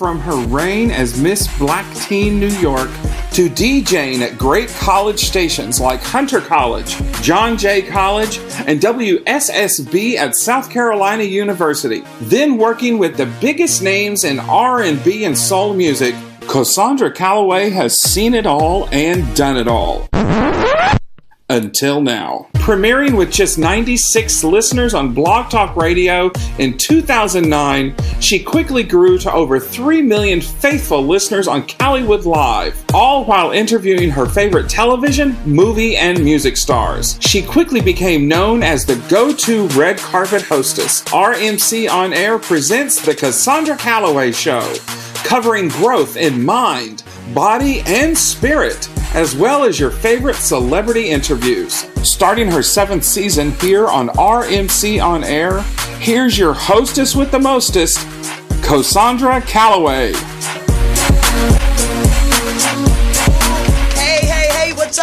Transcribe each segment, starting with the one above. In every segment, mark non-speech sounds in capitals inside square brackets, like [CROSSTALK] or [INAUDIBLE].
from her reign as Miss Black Teen New York to DJing at great college stations like Hunter College, John Jay College, and WSSB at South Carolina University. Then working with the biggest names in R&B and soul music, Cassandra Calloway has seen it all and done it all until now. Premiering with just 96 listeners on Blog Talk Radio in 2009, she quickly grew to over 3 million faithful listeners on Callywood Live, all while interviewing her favorite television, movie, and music stars. She quickly became known as the go to red carpet hostess. RMC On Air presents The Cassandra Calloway Show, covering growth in mind, body, and spirit as well as your favorite celebrity interviews. Starting her seventh season here on RMC On Air, here's your hostess with the mostest, Cassandra Calloway.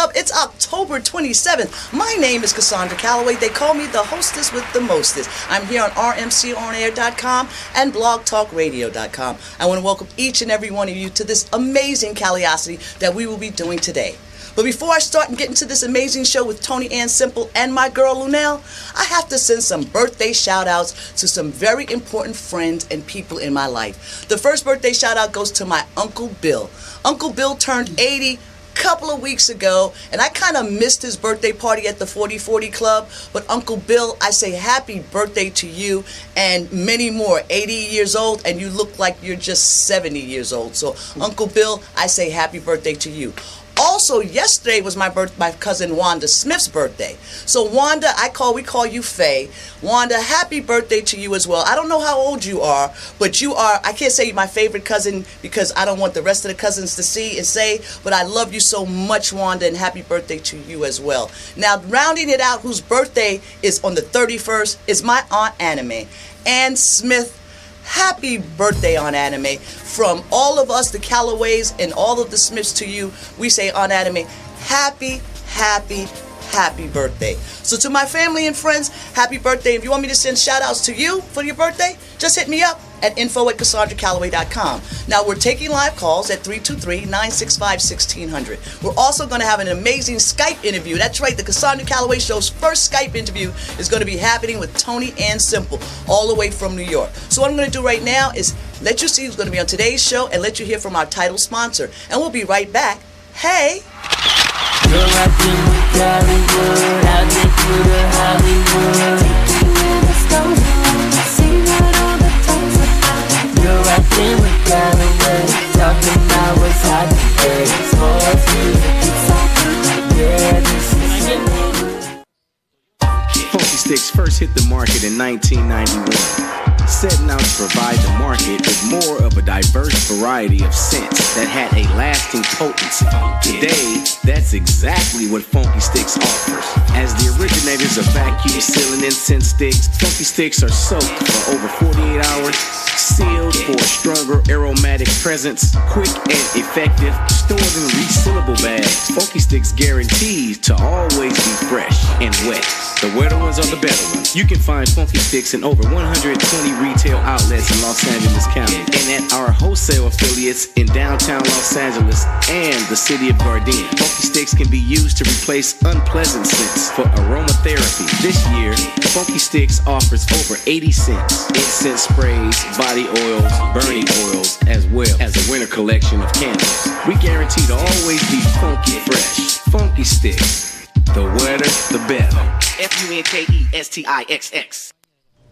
Up? It's October 27th. My name is Cassandra Calloway. They call me the hostess with the mostest. I'm here on rmconair.com and blogtalkradio.com. I want to welcome each and every one of you to this amazing caliosity that we will be doing today. But before I start and get into this amazing show with Tony Ann Simple and my girl Luenell, I have to send some birthday shout outs to some very important friends and people in my life. The first birthday shout out goes to my Uncle Bill. Uncle Bill turned 80 couple of weeks ago, and I kind of missed his birthday party at the 4040 Club. But Uncle Bill, I say happy birthday to you and many more. 80 years old, and you look like you're just 70 years old. So, Uncle Bill, I say happy birthday to you. Also, yesterday was my birth, my cousin Wanda Smith's birthday. So Wanda, I call we call you Faye. Wanda, happy birthday to you as well. I don't know how old you are, but you are. I can't say my favorite cousin because I don't want the rest of the cousins to see and say. But I love you so much, Wanda, and happy birthday to you as well. Now, rounding it out, whose birthday is on the 31st is my aunt Anime, Ann Smith happy birthday on anime. From all of us the callaways and all of the smiths to you we say on anime happy happy happy birthday. So to my family and friends happy birthday. If you want me to send shout outs to you for your birthday just hit me up at info at CassandraCalloway.com. Now, we're taking live calls at 323-965-1600. We're also going to have an amazing Skype interview. That's right, the Cassandra Calloway Show's first Skype interview is going to be happening with Tony and Simple, all the way from New York. So what I'm going to do right now is let you see who's going to be on today's show and let you hear from our title sponsor. And we'll be right back. Hey! Girl, with talking about what's Funky Sticks first hit the market in 1991 setting out to provide the market with more of a diverse variety of scents that had a lasting potency. Today, that's exactly what Funky Sticks offers. As the originators of vacuum sealing incense sticks, Funky Sticks are soaked for over 48 hours, sealed for a stronger aromatic presence, quick and effective, stored in resealable bags. Funky Sticks guarantees to always be fresh and wet. The wetter ones are the better ones. You can find Funky Sticks in over 120 retail outlets in Los Angeles County and at our wholesale affiliates in downtown Los Angeles and the city of Gardena. Funky Sticks can be used to replace unpleasant scents for aromatherapy. This year, Funky Sticks offers over 80 scents, incense sprays, body oils, burning oils, as well as a winter collection of candles. We guarantee to always be funky fresh. Funky Sticks. The wetter, the better. F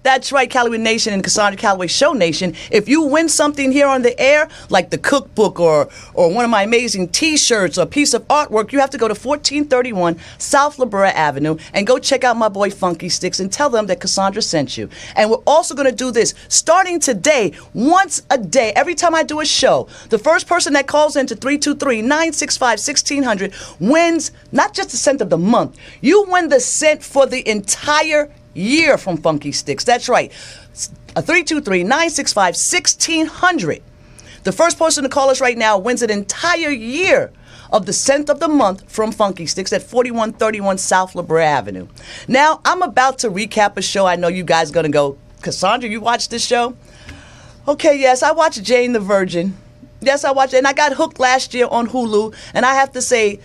That's right, Callaway Nation and Cassandra Calloway Show Nation. If you win something here on the air, like the cookbook or or one of my amazing T-shirts or a piece of artwork, you have to go to 1431 South La Brea Avenue and go check out my boy Funky Sticks and tell them that Cassandra sent you. And we're also going to do this starting today, once a day. Every time I do a show, the first person that calls into 323-965-1600 wins not just the scent of the month. You win the scent for the entire year from Funky Sticks. That's right. A 323 965 1600. The first person to call us right now wins an entire year of the scent of the month from Funky Sticks at 4131 South La Avenue. Now, I'm about to recap a show I know you guys going to go, Cassandra, you watched this show? Okay, yes, I watched Jane the Virgin. Yes, I watched it, and I got hooked last year on Hulu. And I have to say,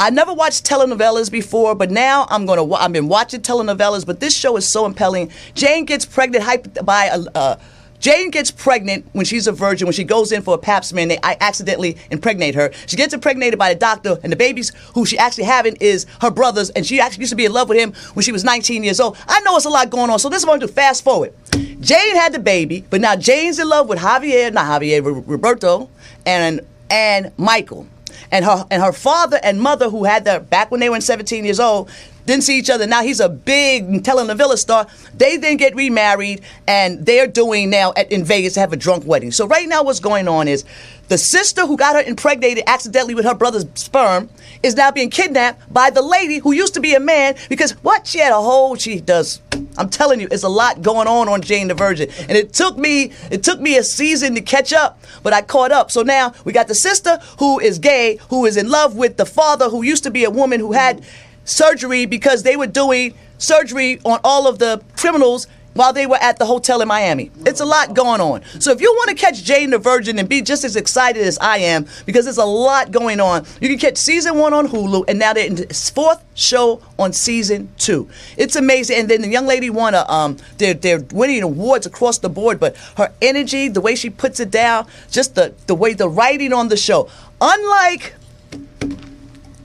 I never watched telenovelas before, but now I'm gonna. wa- I've been watching telenovelas, but this show is so impelling. Jane gets pregnant by a. Uh, Jane gets pregnant when she's a virgin. When she goes in for a pap smear, and they I accidentally impregnate her. She gets impregnated by the doctor, and the babies who she actually having is her brothers, and she actually used to be in love with him when she was 19 years old. I know it's a lot going on, so this is I'm going to. Fast forward. Jane had the baby, but now Jane's in love with Javier, not Javier, Ro- Roberto, and and Michael and her and her father and mother who had their back when they were 17 years old didn't see each other. Now he's a big telenovela star. They then get remarried and they're doing now at, in vegas to have a drunk wedding. So right now what's going on is the sister who got her impregnated accidentally with her brother's sperm is now being kidnapped by the lady who used to be a man because what she had a whole she does i'm telling you it's a lot going on on jane the virgin. And it took me it took me a season to catch up but i caught up. So now we got the sister who is gay who is in love with the father who used to be a woman who had surgery because they were doing surgery on all of the criminals while they were at the hotel in Miami. It's a lot going on. So if you want to catch Jane the Virgin and be just as excited as I am, because there's a lot going on, you can catch season one on Hulu, and now they're in the fourth show on season two. It's amazing. And then the young lady won a um, they're they're winning awards across the board, but her energy, the way she puts it down, just the the way the writing on the show, unlike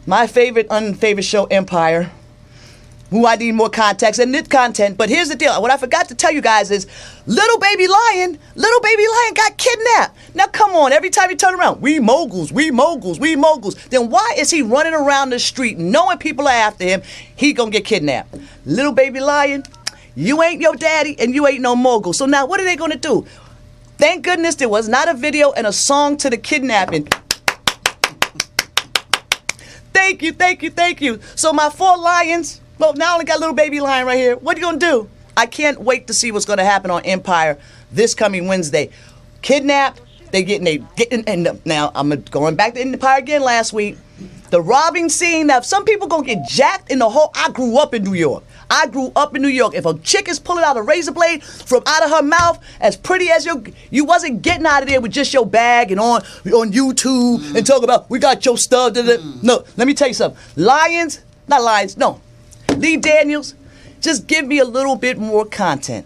my favorite unfavorite show, Empire who I need more context and this content. But here's the deal. What I forgot to tell you guys is little baby lion, little baby lion got kidnapped. Now come on, every time you turn around, we moguls, we moguls, we moguls. Then why is he running around the street knowing people are after him? He gonna get kidnapped. Little baby lion, you ain't your daddy and you ain't no mogul. So now what are they gonna do? Thank goodness there was not a video and a song to the kidnapping. Thank you, thank you, thank you. So my four lions, well, now I only got a little baby lion right here. What are you gonna do? I can't wait to see what's gonna happen on Empire this coming Wednesday. Kidnapped, they getting they getting and uh, now I'm going back to Empire again last week. The robbing scene. Now if some people gonna get jacked in the whole. I grew up in New York. I grew up in New York. If a chick is pulling out a razor blade from out of her mouth, as pretty as you, you wasn't getting out of there with just your bag and on on YouTube and talk about we got your stuff. da, da." Mm. No, let me tell you something. Lions, not lions. No, Lee Daniels, just give me a little bit more content.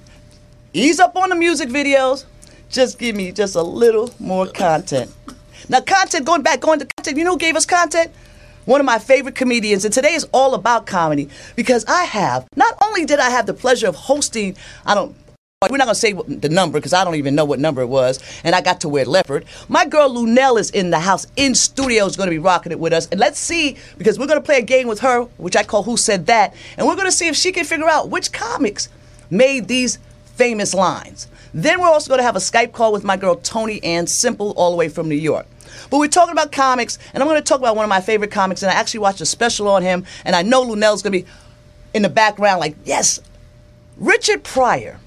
Ease up on the music videos. Just give me just a little more content. Now, content, going back, going to content, you know who gave us content? One of my favorite comedians, and today is all about comedy because I have, not only did I have the pleasure of hosting, I don't, we're not gonna say the number because I don't even know what number it was, and I got to wear leopard. My girl Luenell is in the house, in studio, is gonna be rocking it with us, and let's see because we're gonna play a game with her, which I call Who Said That, and we're gonna see if she can figure out which comics made these famous lines. Then we're also gonna have a Skype call with my girl Tony Ann Simple, all the way from New York. But we're talking about comics, and I'm going to talk about one of my favorite comics, and I actually watched a special on him, and I know Luenell's going to be in the background, like, yes, Richard Pryor.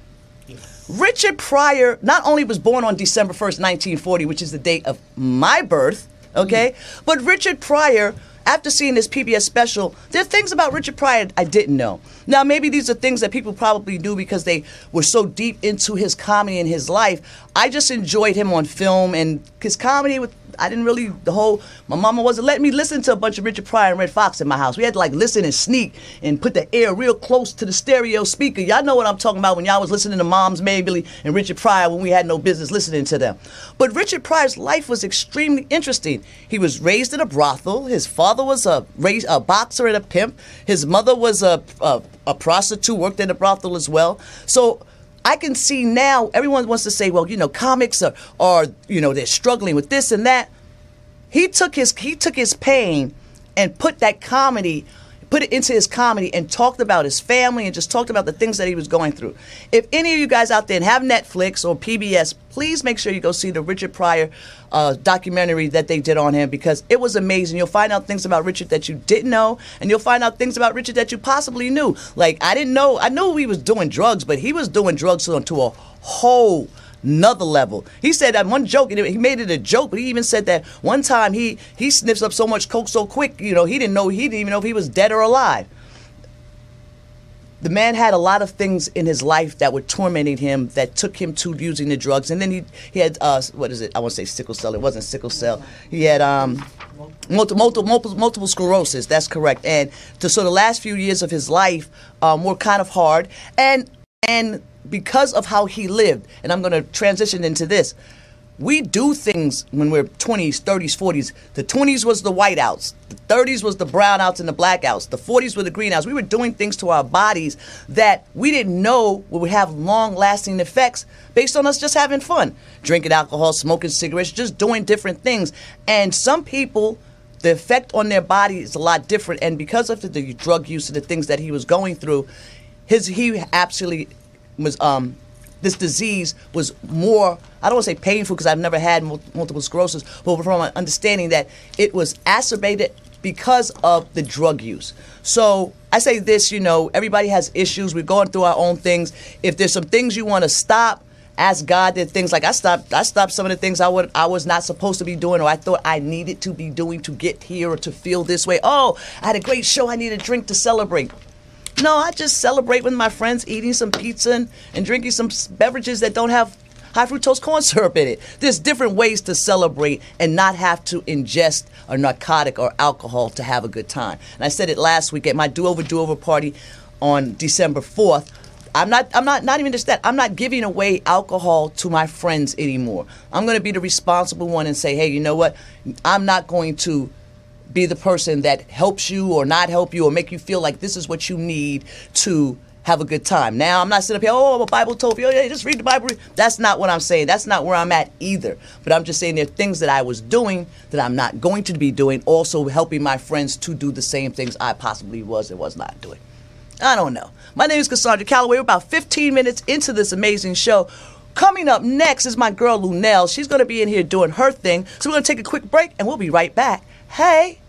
Richard Pryor not only was born on December 1st, 1940, which is the date of my birth, okay, mm-hmm. but Richard Pryor, after seeing this PBS special, there are things about Richard Pryor I didn't know. Now, maybe these are things that people probably knew because they were so deep into his comedy and his life. I just enjoyed him on film and his comedy with I didn't really the whole. My mama wasn't letting me listen to a bunch of Richard Pryor and Redd Foxx in my house. We had to like listen and sneak and put the air real close to the stereo speaker. Y'all know what I'm talking about when y'all was listening to Moms Mabley and Richard Pryor when we had no business listening to them. But Richard Pryor's life was extremely interesting. He was raised in a brothel. His father was a raised, a boxer and a pimp. His mother was a, a a prostitute, worked in a brothel as well. So. I can see now everyone wants to say, well, you know, comics are, are, you know, they're struggling with this and that. He took his he took his pain and put that comedy, put it into his comedy and talked about his family and just talked about the things that he was going through. If any of you guys out there have Netflix or PBS, please make sure you go see the Richard Pryor uh, documentary that they did on him because it was amazing. You'll find out things about Richard that you didn't know, and you'll find out things about Richard that you possibly knew. Like I didn't know, I knew he was doing drugs, but he was doing drugs to, a whole another level. He said that one joke, he made it a joke, but he even said that one time he he sniffs up so much coke so quick, you know, he didn't know he didn't even know if he was dead or alive. the man had a lot of things in his life that were tormenting him that took him to using the drugs. And then he he had uh, what is it? I want to say sickle cell. It wasn't sickle cell. He had um, multiple, multiple, multiple, multiple sclerosis. That's correct. And the, so the last few years of his life um, were kind of hard. And and because of how he lived, and I'm going to transition into this. We do things when we're 20s, 30s, 40s. The 20s was the whiteouts. The 30s was the brownouts and the blackouts. The 40s were the greenouts. We were doing things to our bodies that we didn't know would have long lasting effects based on us just having fun. Drinking alcohol, smoking cigarettes, just doing different things. And some people the effect on their body is a lot different. And because of the, the drug use and the things that he was going through, his he absolutely was um this disease was more I don't want to say painful because I've never had mul- multiple sclerosis, but from an understanding that it was exacerbated because of the drug use. So I say this, you know, everybody has issues. We're going through our own things. If there's some things you want to stop, ask God that things like I stopped I stopped some of the things I would I was not supposed to be doing or I thought I needed to be doing to get here or to feel this way. Oh, I had a great show, I need a drink to celebrate. No, I just celebrate with my friends, eating some pizza and, and drinking some beverages that don't have high fructose corn [LAUGHS] syrup in it. There's different ways to celebrate and not have to ingest a narcotic or alcohol to have a good time. And I said it last week at my do over do over party on December 4th. I'm not I'm not not even just that. I'm not giving away alcohol to my friends anymore. I'm going to be the responsible one and say, "Hey, you know what? I'm not going to be the person that helps you or not help you or make you feel like this is what you need to have a good time. Now, I'm not sitting up here, oh, the Bible told you, oh, yeah, just read the Bible. That's not what I'm saying. That's not where I'm at either. But I'm just saying there are things that I was doing that I'm not going to be doing, also helping my friends to do the same things I possibly was and was not doing. I don't know. My name is Cassandra Calloway. We're about 15 minutes into this amazing show. Coming up next is my girl Luenell. She's going to be in here doing her thing. So we're going to take a quick break and we'll be right back. Hey.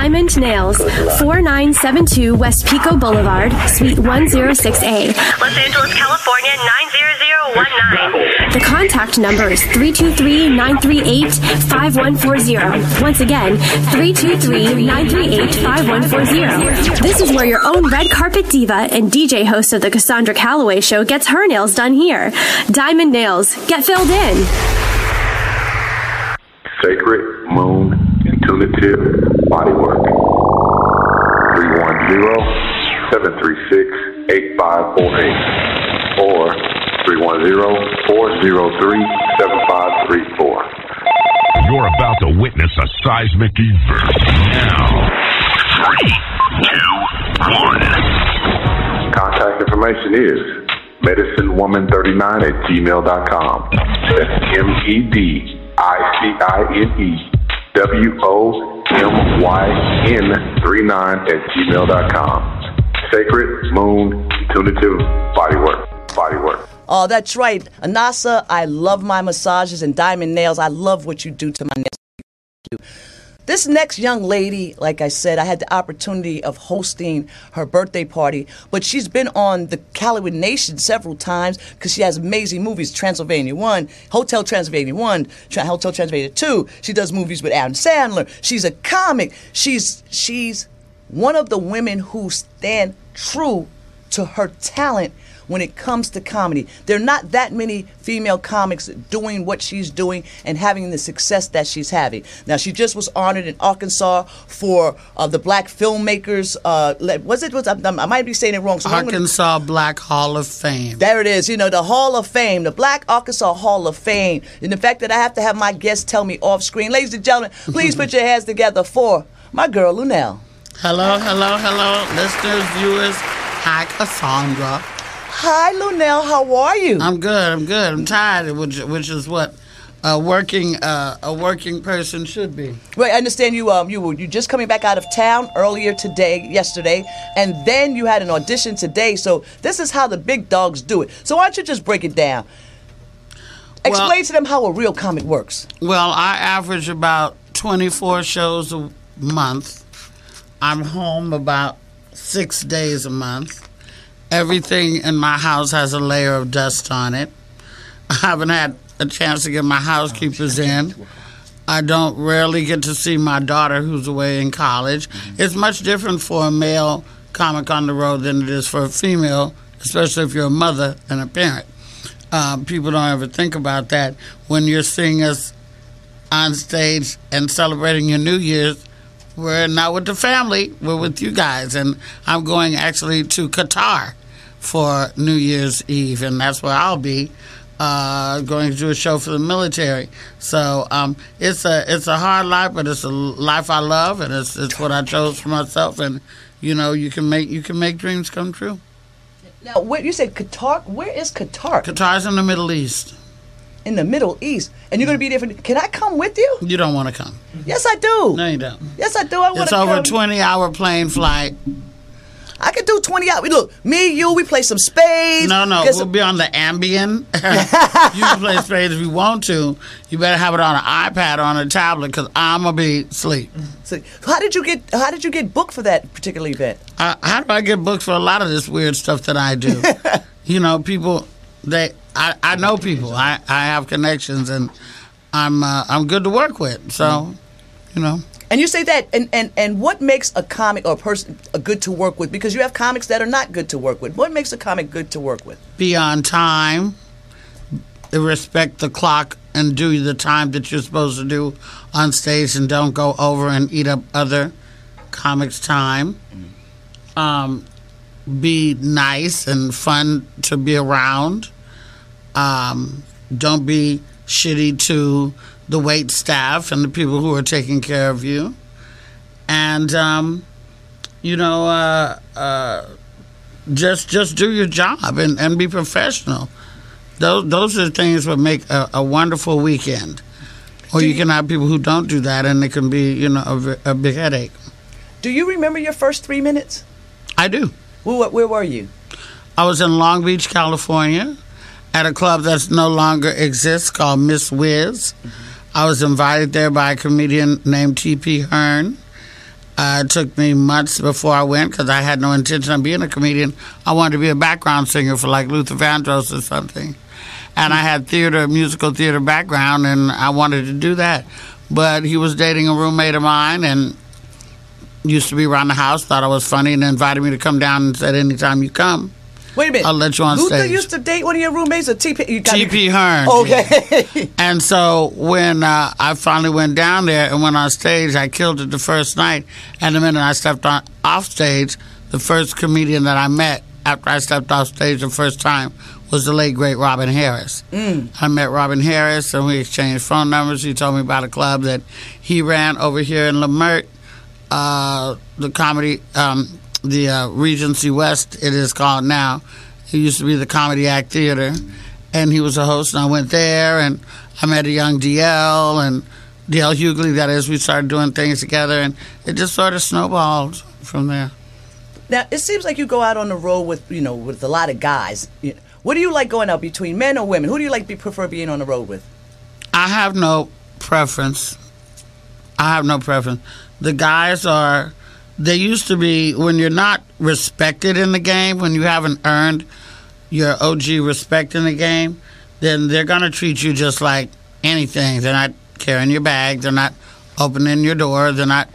Diamond Nails, 4972 West Pico Boulevard, Suite 106A. Los Angeles, California 90019. The contact number is 323-938-5140. Once again, 323-938-5140. This is where your own red carpet diva and DJ host of the Cassandra Calloway Show gets her nails done here. Diamond Nails. Get filled in. Sacred Moon Intuitive Bodywork. 310-736-8548 or 310-403-7534. You're about to witness a seismic event. Now, three, two, one. Contact information is medicinewoman39 at gmail.com. That's M-E-D-I-C-I-N-E W-O-M-Y-N 39 at gmail.com. Sacred Moon Intuitive Bodywork. Bodywork. Oh, that's right. Anasa, I love my massages and diamond nails. I love what you do to my nails. This next young lady, like I said, I had the opportunity of hosting her birthday party, but she's been on the Callaway Nation several times because she has amazing movies. Transylvania 1, Hotel Transylvania 1, Tra- Hotel Transylvania 2. She does movies with Adam Sandler. She's a comic. She's she's one of the women who stand true to her talent when it comes to comedy. There are not that many female comics doing what she's doing and having the success that she's having. Now, she just was honored in Arkansas for uh, the Black Filmmakers. Uh, was it? Was I, I might be saying it wrong. So I'm gonna- Arkansas Black Hall of Fame. there it is, you know, the Hall of Fame, the Black Arkansas Hall of Fame. And the fact that I have to have my guests tell me off screen. Ladies and gentlemen, please put your hands together for my girl, Luenell. Hello, hello, hello, listeners, viewers. Hi, Cassandra. Hi, Luenell. How are you? I'm good. I'm good. I'm tired, which which is what a working uh, a working person should be. Right, I understand you. Um, you were you just coming back out of town earlier today, yesterday, and then you had an audition today. So this is how the big dogs do it. So why don't you just break it down? Explain to them how a real comic works. Well, I average about 24 shows a month. I'm home about six days a month. Everything in my house has a layer of dust on it. I haven't had a chance to get my housekeepers in. I don't rarely get to see my daughter who's away in college. It's much different for a male comic on the road than it is for a female, especially if you're a mother and a parent. Uh, people don't ever think about that when you're seeing us on stage and celebrating your New Year's. We're not with the family, we're with you guys. And I'm going actually to Qatar for New Year's Eve, and that's where I'll be. Uh, going to do a show for the military, so um, it's a it's a hard life, but it's a life I love, and it's it's what I chose for myself. And you know, you can make you can make dreams come true. Now, what you said Qatar? Where is Qatar? Qatar's in the Middle East. In the Middle East, and you're going to be there for. Can I come with you? You don't want to come. Yes, I do. No, you don't. Yes, I do. I want It's to over come. a twenty hour plane flight. I could do 20 hours. Look, me, you, we play some spades. No, no, we'll be on the Ambien. [LAUGHS] [LAUGHS] you can play spades if you want to. You better have it on an iPad or on a tablet because I'm gonna be asleep. So, how did you get? How did you get booked for that particular event? I, how do I get booked for a lot of this weird stuff that I do? [LAUGHS] you know, people. They, I, I know people. I, I have connections, and I'm, uh, I'm good to work with. So, you know. And you say that, and, and, and what makes a comic or a person a good to work with? Because you have comics that are not good to work with. What makes a comic good to work with? be on time, respect the clock, and do the time that you're supposed to do on stage, and don't go over and eat up other comics' time. Um, be nice and fun to be around. Um, don't be shitty to the wait staff and the people who are taking care of you. And um, you know, uh, uh, just just do your job and, and be professional. Those those are the things that make a, a wonderful weekend. Or you can have people who don't do that, and it can be you know a, a big headache. Do you remember your first three minutes? I do. Where, where were you? I was in Long Beach, California, at a club that's no longer exists called Miss Wiz. I was invited there by a comedian named T.P. Hearn. Uh, it took me months before I went because I had no intention of being a comedian. I wanted to be a background singer for like Luther Vandross or something. And I had theater, musical theater background, and I wanted to do that. But he was dating a roommate of mine and used to be around the house, thought I was funny, and invited me to come down and said, Anytime you come, Wait a minute. I'll let you on Luther stage. used to date one of your roommates, or TP? You got T.P. Hearn. Okay. [LAUGHS] And so when uh, I finally went down there and went on stage, I killed it the first night. And the minute I stepped on off stage, the first comedian that I met after I stepped off stage the first time was the late great Robin Harris. Mm. I met Robin Harris and we exchanged phone numbers. He told me about a club that he ran over here in Leimert, uh, the comedy, um, the uh, Regency West, it is called now. It used to be the Comedy Act Theater, and he was a host. And I went there, and I met a young DL and DL Hughley. That is, we started doing things together, and it just sort of snowballed from there. Now it seems like you go out on the road with you know with a lot of guys. What do you like going out between men or women? Who do you like be, prefer being on the road with? I have no preference. I have no preference. The guys are, they used to be, when you're not respected in the game, when you haven't earned your OG respect in the game, then they're to treat you just like anything. They're not carrying your bag, they're not opening your door, they're not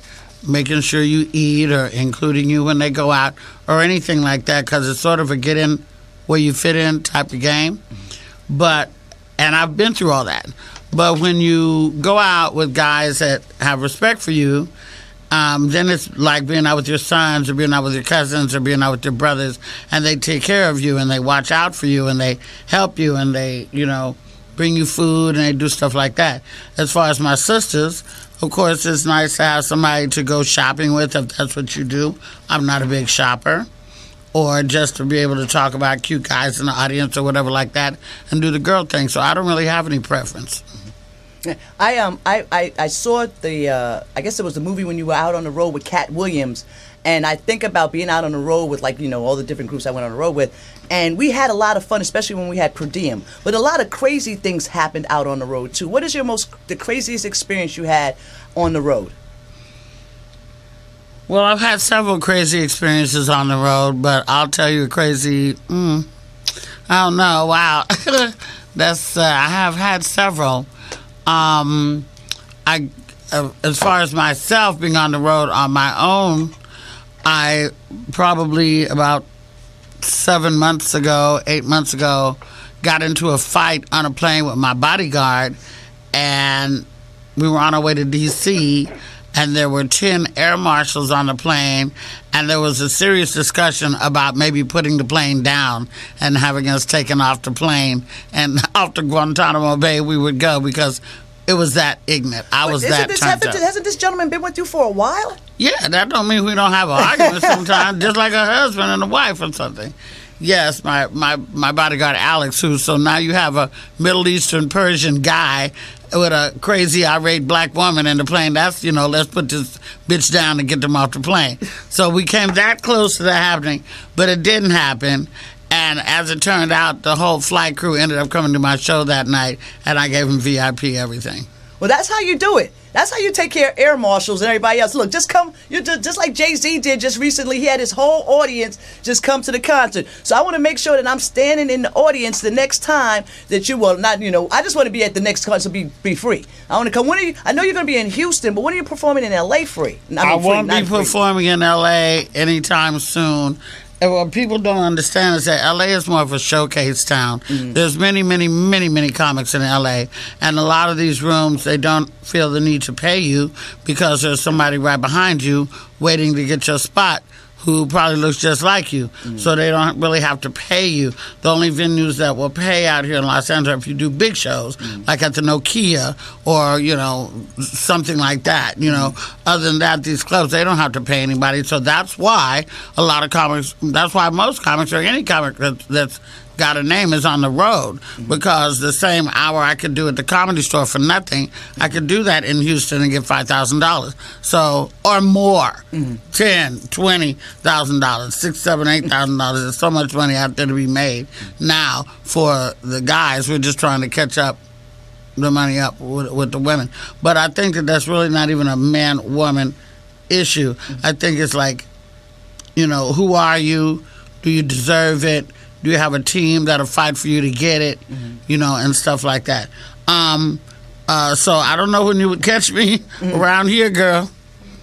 making sure you eat or including you when they go out or anything like that because it's sort of a get in where you fit in type of game. But, and I've been through all that. But when you go out with guys that have respect for you, um, then it's like being out with your sons or being out with your cousins or being out with your brothers, and they take care of you and they watch out for you and they help you and they, you know, bring you food and they do stuff like that. As far as my sisters, of course, it's nice to have somebody to go shopping with if that's what you do. I'm not a big shopper. Or just to be able to talk about cute guys in the audience or whatever like that and do the girl thing. So I don't really have any preference. I um I, I, I saw the uh, I guess it was the movie when you were out on the road with Katt Williams, and I think about being out on the road with like you know all the different groups I went on the road with, and we had a lot of fun, especially when we had per diem. But a lot of crazy things happened out on the road too. What is your most the craziest experience you had on the road? Well, I've had several crazy experiences on the road, but I'll tell you a crazy. Mm, I don't know. Wow, [LAUGHS] that's uh, I have had several. Um, I, uh, as far as myself being on the road on my own, I probably about seven months ago, eight months ago, got into a fight on a plane with my bodyguard, and we were on our way to D.C. And there were 10 air marshals on the plane, and there was a serious discussion about maybe putting the plane down and having us taken off the plane. And [LAUGHS] off to Guantanamo Bay we would go because it was that ignorant. I was that this happened to- hasn't this gentleman been with you for a while? Yeah, that don't mean we don't have an argument [LAUGHS] sometimes, just like a husband and a wife or something. Yes, my, my, my bodyguard Alex, who so now you have a Middle Eastern Persian guy with a crazy irate black woman in the plane. That's you know, let's put this bitch down and get them off the plane. So we came that close to that happening, but it didn't happen. And as it turned out, the whole flight crew ended up coming to my show that night, and I gave them VIP everything. Well, that's how you do it. That's how you take care of air marshals and everybody else. Look, just come. You just, just like Jay Z did just recently. He had his whole audience just come to the concert. So I want to make sure that I'm standing in the audience the next time that you will not. You know, I just want to be at the next concert. Be be free. I want to come. When are you? I know you're going to be in Houston, but when are you performing in L.A. Free? I, mean, I free, won't not be free. performing in LA anytime soon. And what people don't understand is that LA is more of a showcase town. Mm. There's many, many, many, many comics in LA, and a lot of these rooms they don't feel the need to pay you because there's somebody right behind you waiting to get your spot who probably looks just like you. Mm. So they don't really have to pay you. The only venues that will pay out here in Los Angeles if you do big shows, Mm. like at the Nokia or, you know, something like that. You know, other than that, these clubs, they don't have to pay anybody. So that's why a lot of comics, that's why most comics or any comic that, that's got a name is on the road mm-hmm. because the same hour I could do at the comedy store for nothing, I could do that in Houston and get five thousand dollars. So or more, mm-hmm. ten, twenty thousand dollars, six, seven, eight thousand dollars. There's so much money out there to be made now for the guys. We're just trying to catch up the money up with, with the women. But I think that that's really not even a man woman issue. Mm-hmm. I think it's like, you know, who are you? Do you deserve it? Do you have a team that'll fight for you to get it? You know, and stuff like that. Um, uh, so I don't know when you would catch me around here, girl.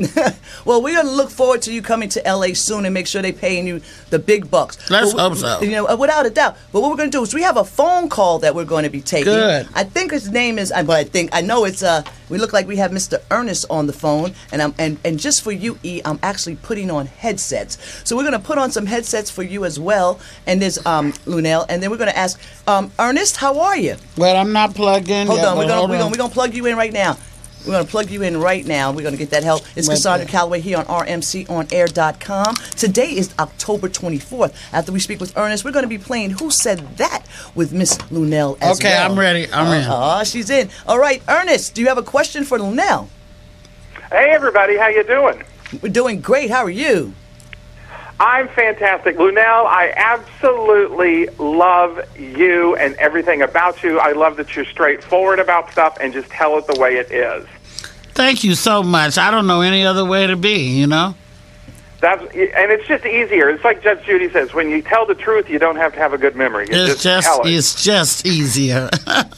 [LAUGHS] Well, we're gonna look forward to you coming to LA soon and make sure they paying you the big bucks. Let's hope so. You know, uh, without a doubt. But what we're gonna do is we have a phone call that we're going to be taking. Good. I think his name is. I- But I think I know it's. Uh, we look like we have Mr. Ernest on the phone, and I'm and and just for you, E, I'm actually putting on headsets. So we're gonna put on some headsets for you as well. And there's um Luenell, and then we're gonna ask um Ernest, how are you? Well, I'm not plugged in Hold yet, on, we're gonna we're on. gonna we're gonna plug you in right now. We're gonna plug you in right now. We're gonna get that help. It's Right Cassandra there. Calloway here on RMCOnAir.com. Today is October 24th. After we speak with Ernest, we're gonna be playing Who Said That with Miss Luenell as Okay, well. I'm ready. I'm in. Oh, she's in. All right, Ernest, do you have a question for Luenell? Hey everybody, how you doing? We're doing great. How are you? I'm fantastic. Luenell, I absolutely love you and everything about you. I love that you're straightforward about stuff and just tell it the way it is. Thank you so much. I don't know any other way to be, you know? That's and it's just easier. It's like Judge Judy says, when you tell the truth, you don't have to have a good memory. You It's just it. it's just easier. [LAUGHS]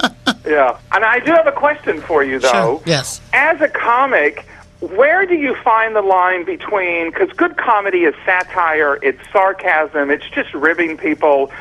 Yeah. And I do have a question for you though. Sure. Yes. As a comic, where do you find the line between because good comedy is satire, it's sarcasm, it's just ribbing people.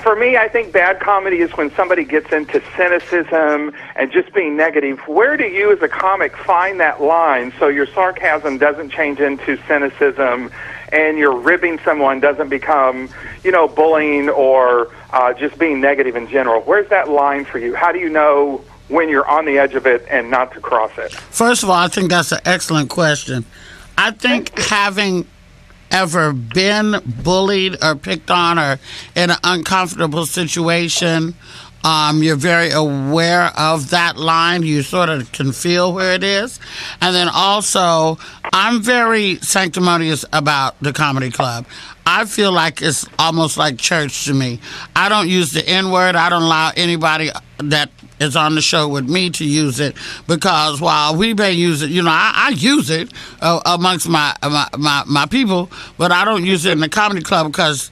For me, I think bad comedy is when somebody gets into cynicism and just being negative. Where do you, as a comic, find that line so your sarcasm doesn't change into cynicism and your ribbing someone doesn't become, you know, bullying or uh, just being negative in general? Where's that line for you? How do you know when you're on the edge of it and not to cross it? First of all, I think that's an excellent question. I think having ever been bullied or picked on or in an uncomfortable situation, um, you're very aware of that line. You sort of can feel where it is. And then also, I'm very sanctimonious about the comedy club. I feel like it's almost like church to me. I don't use the N word. I don't allow anybody that is on the show with me to use it because while we may use it, you know, I, I use it uh, amongst my, my my my people, but I don't use it in the comedy club because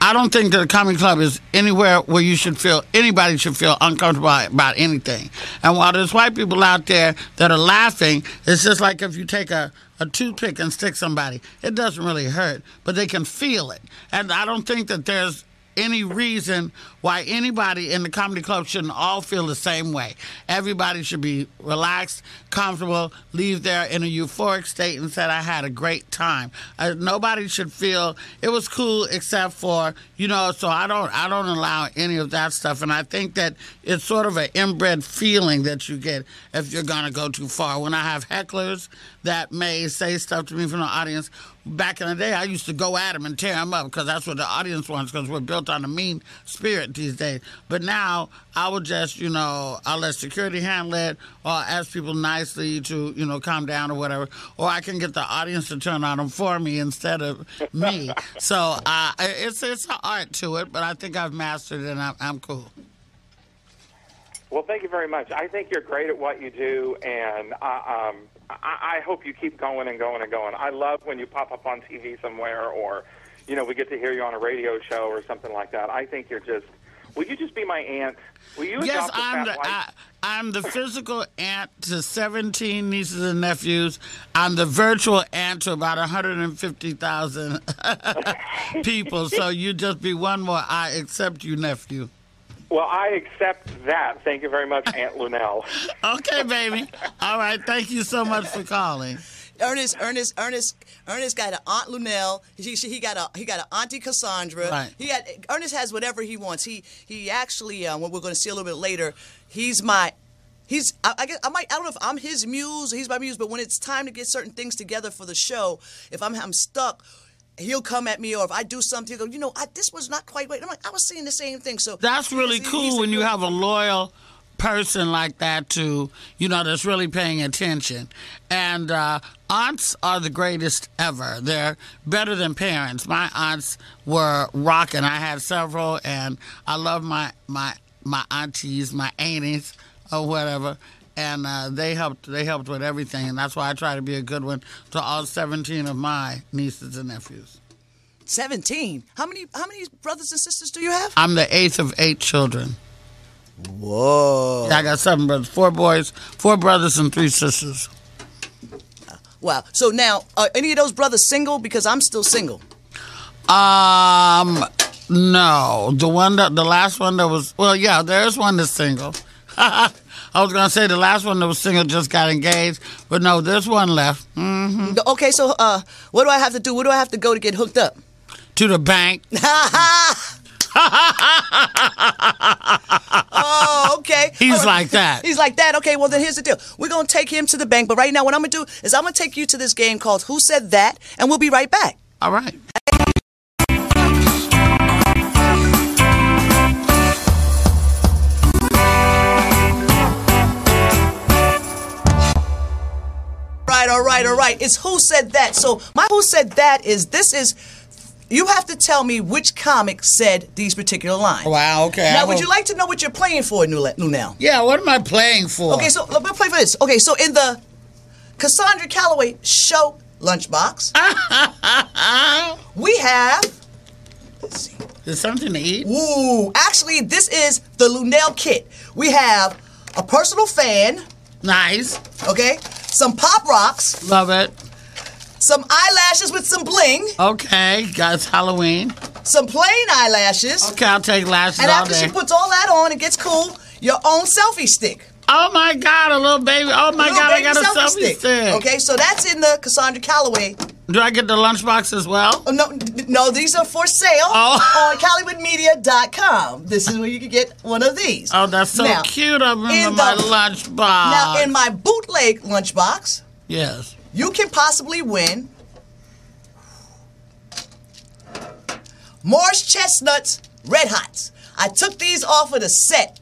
I don't think that a comedy club is anywhere where you should feel anybody should feel uncomfortable about anything. And while there's white people out there that are laughing, it's just like if you take a a toothpick and stick somebody. It doesn't really hurt, but they can feel it. And I don't think that there's any reason why anybody in the comedy club shouldn't all feel the same way. Everybody should be relaxed, comfortable, leave there in a euphoric state and said, I had a great time. Uh, nobody should feel it was cool except for, you know, so I don't I don't allow any of that stuff. And I think that it's sort of an inbred feeling that you get if you're gonna go too far. When I have hecklers that may say stuff to me from the audience, back in the day, I used to go at them and tear them up because that's what the audience wants because we're built on a mean spirit these days. But now I would just, you know, I'll let security handle it or ask people nicely to, you know, calm down or whatever. Or I can get the audience to turn on them for me instead of me. so uh, it's, it's an art to it, but I think I've mastered it and I'm, I'm cool. Well, thank you very much. I think you're great at what you do, and uh, um, I, I hope you keep going and going and going. I love when you pop up on TV somewhere, or you know, we get to hear you on a radio show or something like that. I think you're just. Will you just be my aunt? Will you Yes, I'm the I, I'm the physical aunt to 17 nieces and nephews. I'm the virtual aunt to about 150,000 [LAUGHS] people. So you just be one more. I accept you, nephew. Well, I accept that. Thank you very much, Aunt Luenell. [LAUGHS] Okay, baby. All right. Thank you so much for calling. Ernest, Ernest, Ernest, Ernest got an Aunt Luenell. He, he got a he got an Auntie Cassandra. Right. He had Ernest has whatever he wants. He he actually, um, what we're going to see a little bit later, he's my. He's, I, I guess, I might, I don't know if I'm his muse or he's my muse, but when it's time to get certain things together for the show, if I'm, I'm stuck, he'll come at me, or if I do something, he'll go, you know, I, this was not quite right. I'm like, I was saying the same thing. So That's really he's- he's cool a when you have a loyal person like that to you know that's really paying attention. And uh, aunts are the greatest ever. They're better than parents. My aunts were rocking. I had several and i love my my my aunties my aunties or whatever and uh, they helped they helped with everything and that's why i try to be a good one to all 17 of my nieces and nephews 17. How many how many brothers and sisters do you have? i'm the eighth of eight children Whoa. I got seven brothers, four boys, four brothers, and three sisters. Wow. So now, are any of those brothers single? Because I'm still single. Um, no, the one that the last one that was well, yeah, there is one that's single. [LAUGHS] I was gonna say the last one that was single just got engaged, but no, there's one left. hmm Okay, so uh, what do I have to do? Where do I have to go to get hooked up? To the bank. [LAUGHS] oh, okay. [LAUGHS] He's All like that. [LAUGHS] He's like that. Okay, well then here's the deal. We're gonna take him to the bank, but right now what I'm gonna do is I'm gonna take you to this game called Who Said That, and we'll be right back. All right. Right, all right, all right. It's Who Said That. So my Who Said That is this is you have to tell me which comic said these particular lines. Wow. Okay. Now, would you like to know what you're playing for, Nule- Nunel? Yeah. What am I playing for? Okay, so let me play for this. Okay, so in the Cassandra Calloway show lunchbox, [LAUGHS] we have. Let's see. There's something to eat. Ooh, actually, this is the Luenell kit. We have a personal fan. Nice. Okay, some pop rocks, Love it. some eyelashes with some bling, Okay, guys, Halloween. some plain eyelashes, Okay, I'll take lashes and all after day. she puts all that on, it gets cool. Your own selfie stick. Oh my God, a little baby. Oh my God, I got a selfie stick. Okay, so that's in the Cassandra Calloway. Do I get the lunchbox as well? Oh, no, no, these are for sale Oh. [LAUGHS] on CollywoodMedia.com. This is where you can get one of these. Oh, that's so Now, cute. I remember in my the- lunchbox. Now, in my bootleg lunchbox, yes. you can possibly win Morris Chestnuts Red Hots. I took these off of the set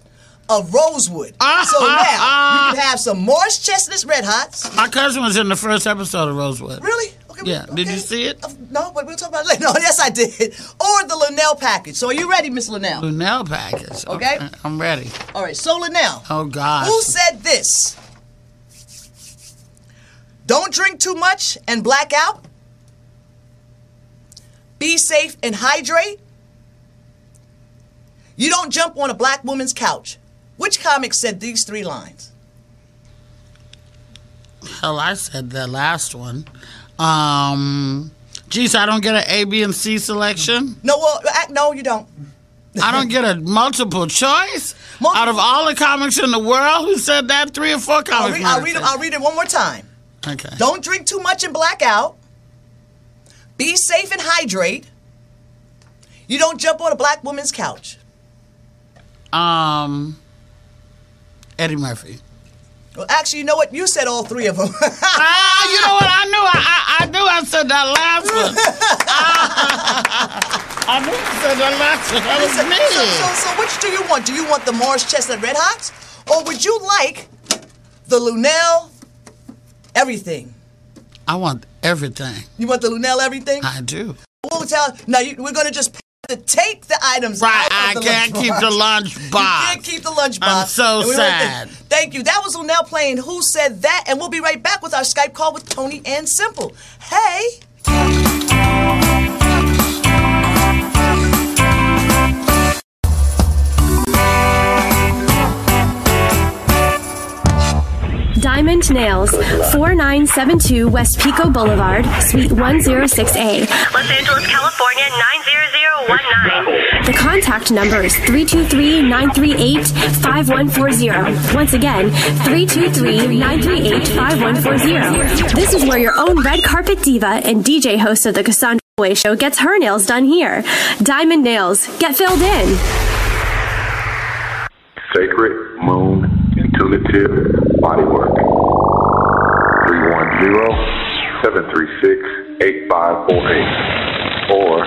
of Rosewood. Ah, so ah, now you ah. can have some Morris Chestnuts Red Hots. My cousin was in the first episode of Rosewood. Really? Okay. Yeah. Did you see it? No, but we'll talk about it later. [LAUGHS] No, yes, I did. Or the Linnell package. So are you ready, Miss Linnell? Linnell package. Okay. I'm ready. All right, so Linnell. Oh God. Who said this? Don't drink too much and black out. Be safe and hydrate. You don't jump on a black woman's couch. Which comic said these three lines? Hell, I said the last one. Um, geez, I don't get an A, B, and C selection. No, well, no, you don't. I don't get a multiple choice. Out of all the comics in the world, who said that? Three or four I'll comics. read, I'll, read, I'll read it one more time. Okay. Don't drink too much and black out. Be safe and hydrate. You don't jump on a black woman's couch. Um, Eddie Murphy. Well, actually, you know what? You said all three of them. [LAUGHS] ah, you know what? I knew I, I, I knew I said that last one. [LAUGHS] I knew I said that last one. That was Listen, me. So, so, so which do you want? Do you want the Morris Chestnut Red Hots? Or would you like the Luenell everything? I want everything. You want the Luenell everything? I do. We'll tell. Now you, we're going to just to take the items Right, out I the can't [LAUGHS] keep the lunch You box. can't keep the lunch box. I'm so And we don't have to- sad. Thank you. That was Luenell playing Who Said That, and we'll be right back with our Skype call with Toni Ann Semple. Hey. Diamond Nails, 4972 West Pico Boulevard, Suite 106A. Los Angeles, California 90019. The contact number is 323-938-5140. Once again, 323-938-5140. This is where your own red carpet diva and DJ host of the Cassandra Way Show gets her nails done here. Diamond Nails. Get filled in. Sacred Moon Intuitive Bodywork. 310-736-8548 or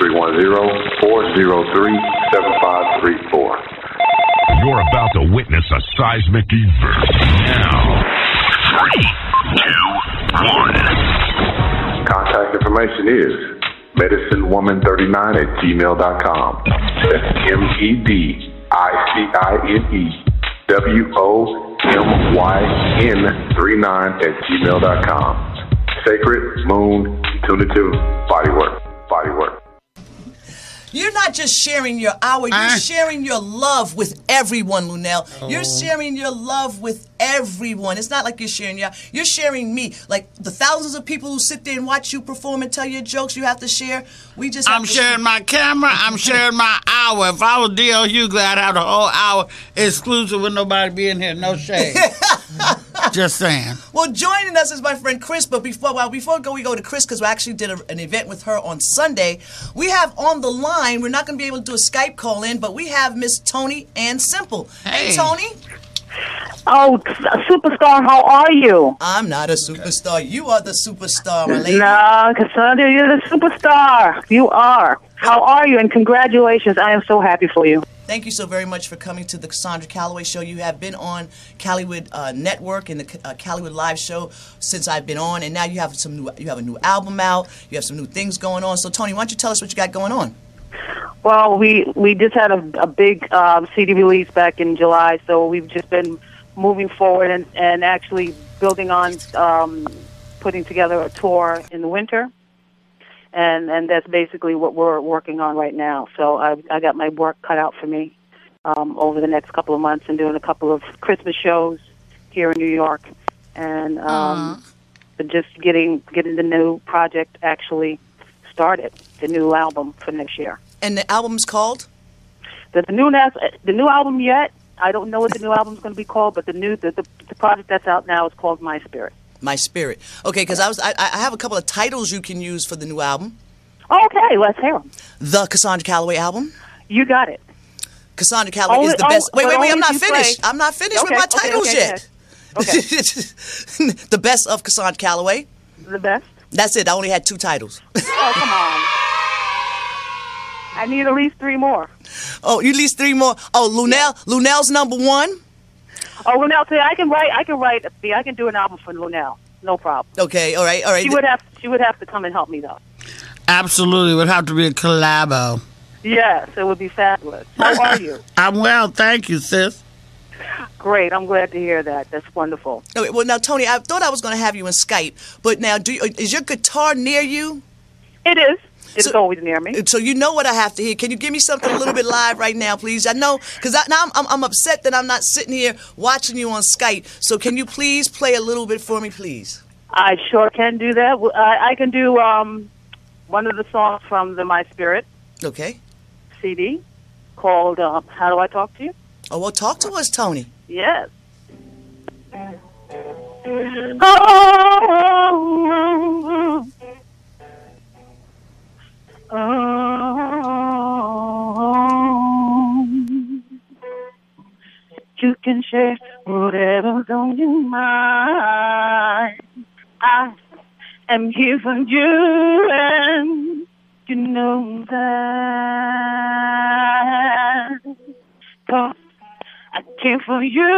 310-403-7534. You're about to witness a seismic event. Now, three, two, one. Contact information is medicinewoman39 at gmail.com. That's M-E-D-I-C-I-N-E W-O-M-Y-N 39 at gmail.com. Sacred Moon Intuitive Bodywork. Bodywork. You're not just sharing your hour, you're ah. sharing your love with everyone, Luenell. You're Oh. sharing your love with everyone. It's not like you're sharing your you're sharing me. Like the thousands of people who sit there and watch you perform and tell your jokes you have to share. We just I'm sharing my camera. I'm [LAUGHS] sharing my hour. If I was DL Hughley, I'd have the whole hour exclusive with nobody being here. No shade. [LAUGHS] Just saying. Well, joining us is my friend Chris. But before well, before go, we go to Chris because we actually did a, an event with her on Sunday. We have on the line. We're not going to be able to do a Skype call in, but we have Miss Toni Ann Semple. Hey, Hey. Toni. Oh, superstar, how are you? I'm not a superstar. You are the superstar, my lady. No, Cassandra, you're the superstar. You are. How are you? And congratulations. I am so happy for you. Thank you so very much for coming to the Cassandra Calloway Show. You have been on Callywood uh, Network and the uh, Callywood Live Show since I've been on, and now you have some new. You have a new album out. You have some new things going on. So, Toni, why don't you tell us what you got going on? Well, we we just had a, a big um, CD release back in July, so we've just been moving forward and, and actually building on um, putting together a tour in the winter, and and that's basically what we're working on right now. So I I got my work cut out for me um, over the next couple of months and doing a couple of Christmas shows here in New York, and um, but just getting getting the new project actually started, the new album for next year. And the album's called? The, the new the new album yet? I don't know what the new album's going to be called, but the new the, the, the project that's out now is called My Spirit. My Spirit. Okay, because I was I, I have a couple of titles you can use for the new album. Okay, let's hear them. The Cassandra Calloway album. You got it. Cassandra Calloway Only- is the best. Wait, wait, wait! I'm not finished. play- I'm not finished Okay, with my okay, titles okay, yet. [LAUGHS] the best of Cassandra Calloway. The best. That's it. I only had two titles. Oh, come on. [LAUGHS] I need at least three more. Oh, you at least three more. Oh, Luenell. Luenell's number one. Oh, Luenell, see, I can write. I can write. See, I can do an album for Luenell. No problem. Okay. All right. All right. She would have. She would have to come and help me though. Absolutely. It would have to be a collabo. Yes, it would be fabulous. How are you? [LAUGHS] I'm well. Thank you, sis. Great. I'm glad to hear that. That's wonderful. Okay, well, now, Toni, I thought I was going to have you in Skype, but now, do you, is your guitar near you? It is. It's always near me. So you know what I have to hear. Can you give me something a little bit live right now, please? I know because I, now I'm, I'm, I'm upset that I'm not sitting here watching you on Skype. So can you please play a little bit for me, please? I sure can do that. I can do um, one of the songs from the My Spirit Okay. CD called um, "How Do I Talk to You." Oh well, talk to us, Toni. Yes. Oh you can share whatever's on your mind. I am here for you, and you know that. 'Cause I care for you.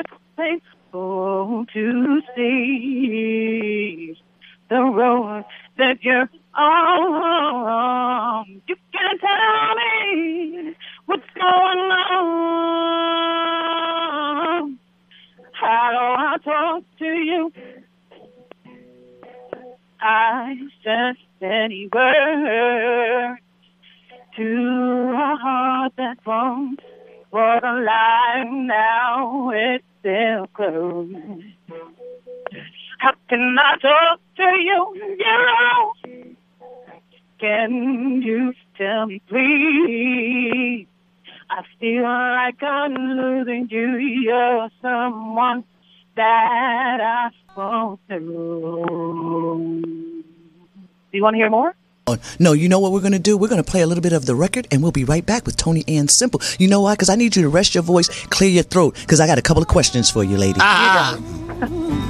It's painful to see the road that you're on. You can't tell me what's going on. How do I talk to you? I just any word to a heart that once was alive. Now it's still closed. How can I talk to you? You're out. Can you tell me, please? I feel like I'm losing you. You're someone that I want to. Do you want to hear more? Oh, no, you know what we're going to do? We're going to play a little bit of the record and we'll be right back with Toni Ann Semple. You know why? Because I need you to rest your voice, clear your throat, because I got a couple of questions for you, lady. Ah. [LAUGHS]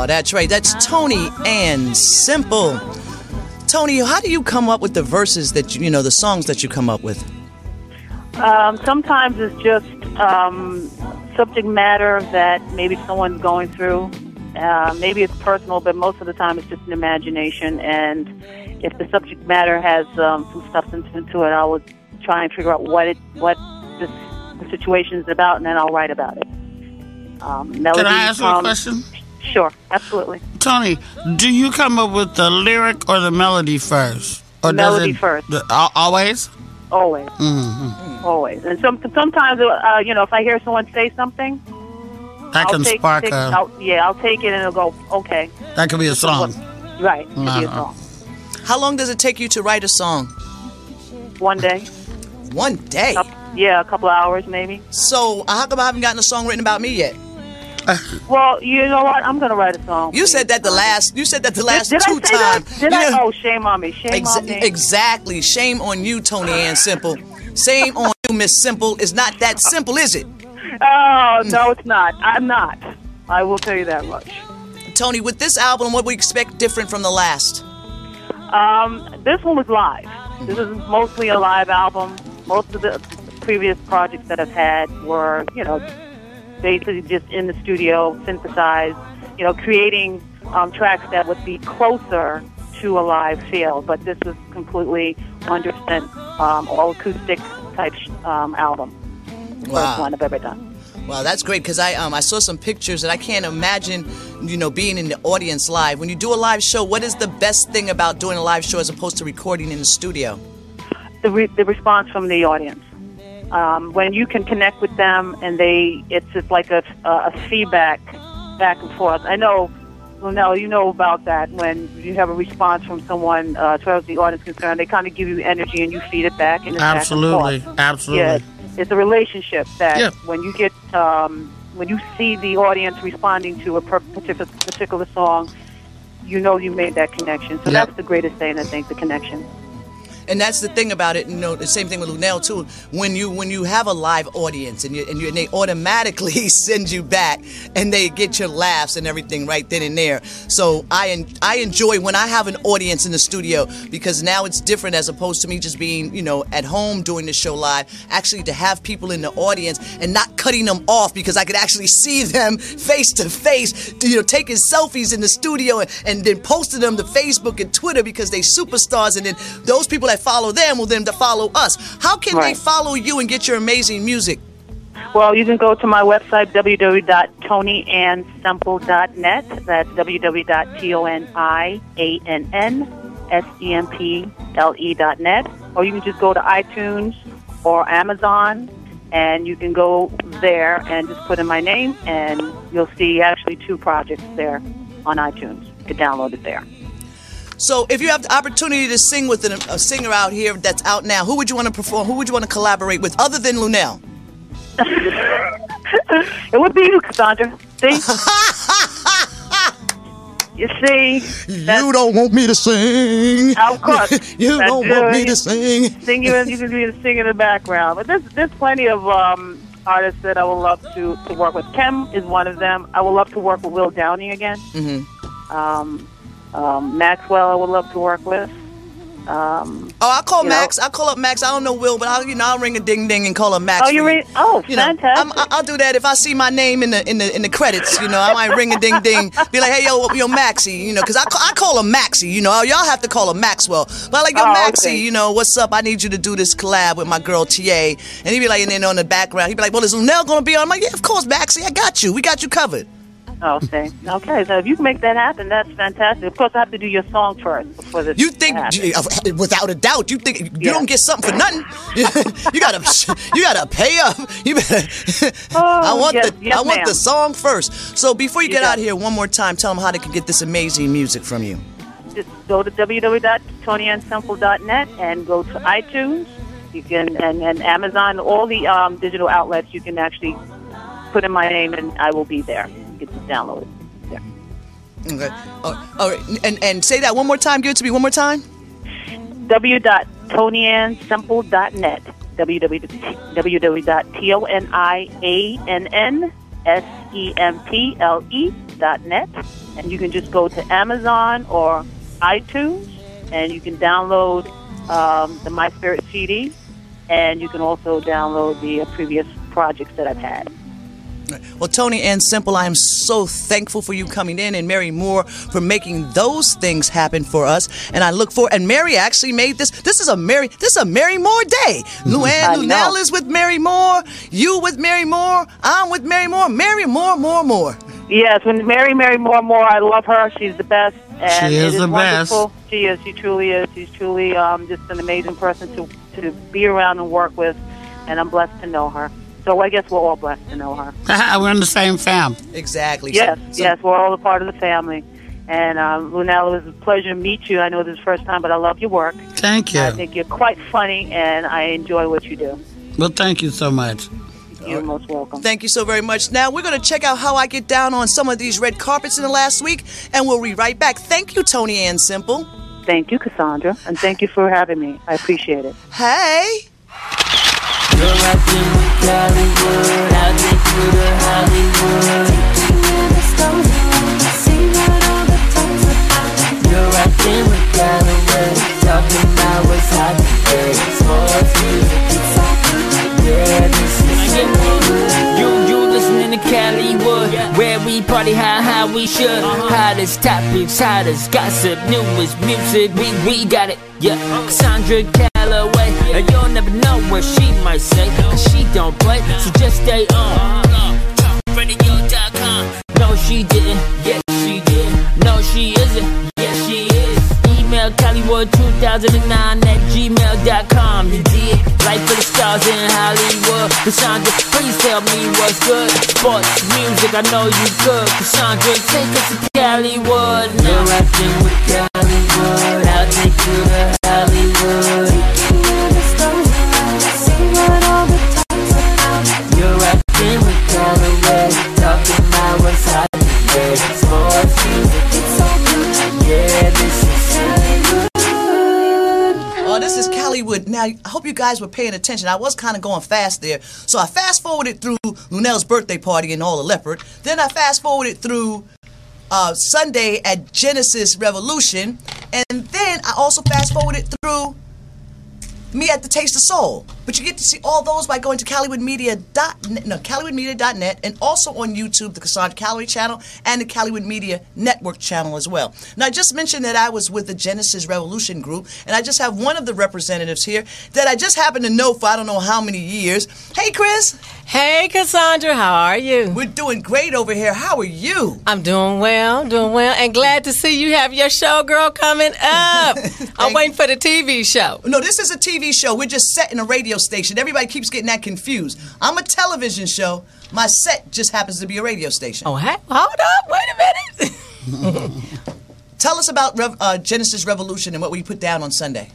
Oh, that's right. That's Toni Ann Semple. Toni, how do you come up with the verses that you, you know, the songs that you come up with? Um, sometimes it's just um, subject matter that maybe someone's going through. Uh, maybe it's personal, but most of the time it's just an imagination. And if the subject matter has um, some substance into it, I would try and figure out what it, what this, the situation is about, and then I'll write about it. Um, Can I ask you a question? Sure, absolutely. Toni, do you come up with the lyric or the melody first? Or does Melody it- first. the- always? Always, Mm-hmm. always. And some sometimes, uh, you know, if I hear someone say something, That I'll can take, spark take- a. I'll- yeah, I'll take it and it'll go, okay, That could be a song. right, it'll be a Uh-huh. song. How long does it take you to write a song? One day. One day? Yeah, a couple of hours maybe. So, how come I haven't gotten a song written about me yet? [LAUGHS] Well, you know what? I'm gonna write a song. You said that the last. You said that the last did, did two I say times. That? Did I? Yeah. Oh, shame on me. Shame Ex- on me. Exactly. Shame on you, Toni Ann Semple. Shame on you, Miss Semple. It's not that simple, is it? [LAUGHS] Oh no, it's not. I'm not. I will tell you that much. Toni, with this album, what we expect different from the last? Um, this one was live. This is mostly a live album. Most of the previous projects that I've had were, you know, basically just in the studio, synthesized, you know, creating um, tracks that would be closer to a live feel. But this was completely 100% um, all acoustic type um, album. First one I've ever done. Wow, that's great because I um I saw some pictures and I can't imagine, you know, being in the audience live. When you do a live show, what is the best thing about doing a live show as opposed to recording in the studio? the, re- the response from the audience. Um, when you can connect with them and they, it's just like a, a feedback back and forth. I know, no, you know about that when you have a response from someone, uh, as far as the audience concerned, they kind of give you energy and you feed it back. And it's back and Absolutely. Absolutely. Yeah, it's a relationship that Yeah. when you get um, when you see the audience responding to a particular particular song, you know you made that connection. So that's the greatest thing, I think, the connection. And that's the thing about it. You know, the same thing with Luenell too. When you when you have a live audience and you and, you, and they automatically [LAUGHS] send you back and they get your laughs and everything right then and there. So I I enjoy when I have an audience in the studio because now it's different as opposed to me just being you know at home doing the show live. Actually, to have people in the audience and not cutting them off because I could actually [LAUGHS] see them face to face. You know, taking selfies in the studio and, and then posting them to Facebook and Twitter because they superstars and then those people that follow them will then to follow us. How can they follow you and get your amazing music? Well, you can go to my website, www.toniannsemple.net. That's www.toniannsemple.net. Or you can just go to iTunes or Amazon, and you can go there and just put in my name, and you'll see actually two projects there on iTunes. You can download it there. So, if you have the opportunity to sing with an, a singer out here that's out now, who would you want to perform? Who would you want to collaborate with other than Luenell? [LAUGHS] It would be you, Cassandra. See? [LAUGHS] you see? You don't want me to sing. Of course. [LAUGHS] you That's don't want me to sing. Sing you, you can be singing in the background. But there's there's plenty of um, artists that I would love to, to work with. Kem is one of them. I would love to work with Will Downing again. Mm-hmm. Um, um, Maxwell, I would love to work with. Um, Oh, I call you know. Max. I call up Max. I don't know Will, but I'll you know I'll ring a ding ding and call him Max. Oh, you ring- oh, you know, fantastic. I'm, I- I'll do that if I see my name in the in the in the credits. You know, I might ring a ding ding, be like, hey yo yo Maxie, you know, because I, ca- I call him Maxie. You know, y'all have to call him Maxwell, but like yo Oh, Maxie, okay. you know, what's up? I need you to do this collab with my girl TA, and he'd be like, and then on the background, he'd be like, well, is Luenell gonna be on? I'm like, yeah, of course, Maxie, I got you. We got you covered. Oh, okay. Okay, so if you can make that happen, that's fantastic. Of course, I have to do your song first before this. You think, happens. without a doubt, you think you don't get something for nothing. [LAUGHS] you gotta, you gotta pay up. You better. [LAUGHS] I want yes, the, yes, I want ma'am. the song first. So before you, You get out it. here, one more time, tell them how they can get this amazing music from you. just go to www.toniannsemple.net and go to iTunes. You can and, and Amazon, all the um, digital outlets. You can actually put in my name, and I will be there. Can just download it. Okay. Oh, all right. And and say that one more time. Give it to me one more time. www.tonyandsimple.net. www.toniannsemple.net. And you can just go to Amazon or iTunes, and you can download um, the My Spirit CD, and you can also download the previous projects that I've had. Well, Toni Ann Semple, I am so thankful for you coming in and Mary Moore for making those things happen for us. And I look for and Mary actually made this. This is a Mary. This is a Mary Moore day. [LAUGHS] Luann I Luenell is with Mary Moore. You with Mary Moore. I'm with Mary Moore. Mary Moore, more, more. Yes, when Mary, Mary Moore, Moore, I love her. She's the best. And She is it the best. She is. She truly is. She's truly um, just an amazing person to, to be around and work with. And I'm blessed to know her. So I guess we're all blessed to know her. [LAUGHS] We're in the same fam. Exactly. Yes, So- so- yes, we're all a part of the family. And um, Lunella, it was a pleasure to meet you. I know this is the first time, but I love your work. Thank you. I think you're quite funny, and I enjoy what you do. Well, thank you so much. You're most welcome. Thank you so very much. Now we're going to check out how I get down on some of these red carpets in the last week, and we'll be right back. Thank you, Toni Ann Semple. Thank you, Cassandra, and thank you for having me. I appreciate it. Hey. With to Hollywood. You're rocking with Hollywood. Talking about what's. Yeah, this is You, you listening to where we party how how we should. Hottest topics, hottest gossip, newest music, we we got it. Yeah, Cassandra and you'll never know what she might say, cause she don't play, so just stay on. No, she didn't. Yes, she did. No, she isn't. Yes, she is. Email Hollywood2009 at gmail.com. You did. Life for the stars in Hollywood. Cassandra, please tell me what's good. Sports, music, I know you good. Cassandra, take us to Hollywood. You're rocking with Hollywood. I'll take you Now, I hope you guys were paying attention. I was kind of going fast there. So I fast forwarded through Luenell's birthday party in All the Leopard. Then I fast forwarded through uh, Sunday at Genesis Revolution. And then I also fast forwarded through me at the Taste of Soul. But you get to see all those by going to CallywoodMedia.net, no, CallywoodMedia.net, and also on YouTube, the Cassandra Calloway channel, and the Callywood Media Network channel as well. Now, I just mentioned that I was with the Genesis Revolution group, and I just have one of the representatives here that I just happen to know for I don't know how many years. Hey, Chris. Hey, Cassandra, how are you? We're doing great over here. How are you? I'm doing well, doing well, and glad to see you have your show, girl, coming up. [LAUGHS] I'm waiting for the TV show. No, this is a TV show. We're just setting a radio station. Everybody keeps getting that confused. I'm a television show. My set just happens to be a radio station. Oh, hey, hold up. Wait a minute. [LAUGHS] Tell us about Rev- uh, Genesis Revolution and what we put down on Sunday.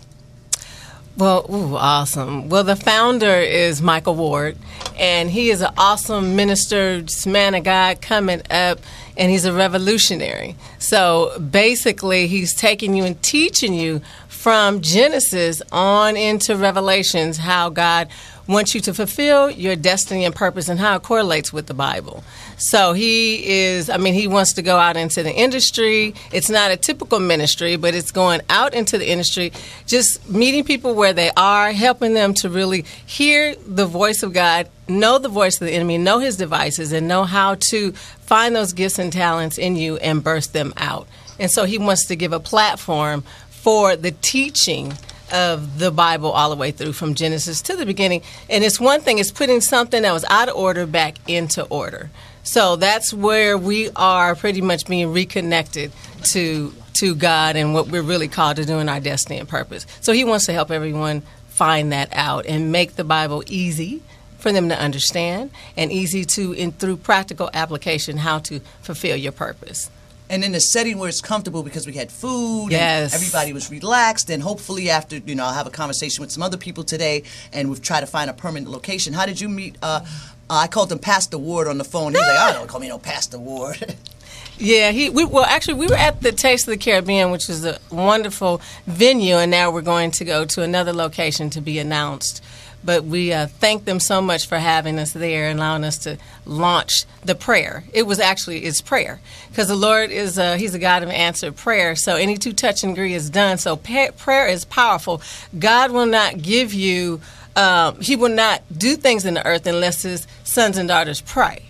Well, ooh, awesome. Well, the founder is Michael Ward, and he is an awesome minister, just man of God coming up, and he's a revolutionary. So basically, he's taking you and teaching you from Genesis on into Revelations how God wants you to fulfill your destiny and purpose and how it correlates with the Bible. So he is, I mean, he wants to go out into the industry. It's not a typical ministry, but it's going out into the industry, just meeting people where they are, helping them to really hear the voice of God, know the voice of the enemy, know his devices, and know how to find those gifts and talents in you and burst them out. And so he wants to give a platform for the teaching of the Bible all the way through from Genesis to the beginning. And it's one thing, it's putting something that was out of order back into order. So that's where we are pretty much being reconnected to to God and what we're really called to do in our destiny and purpose. So he wants to help everyone find that out and make the Bible easy for them to understand and easy to in through practical application how to fulfill your purpose and in a setting where it's comfortable because we had food Yes. and everybody was relaxed and hopefully after you know i'll have a conversation with some other people today and we've tried to find a permanent location. How did you meet uh, i called him pastor ward on the phone. He was like oh don't call me no pastor ward [LAUGHS] Yeah, he. We, well, actually, we were at the Taste of the Caribbean, which is a wonderful venue, and now we're going to go to another location to be announced. But we uh, thank them so much for having us there and allowing us to launch the prayer. It was actually it's prayer because the Lord is uh, He's a God of answered prayer. So any two touch and agree is done. So pa- prayer is powerful. God will not give you. Um, he will not do things in the earth unless His sons and daughters pray.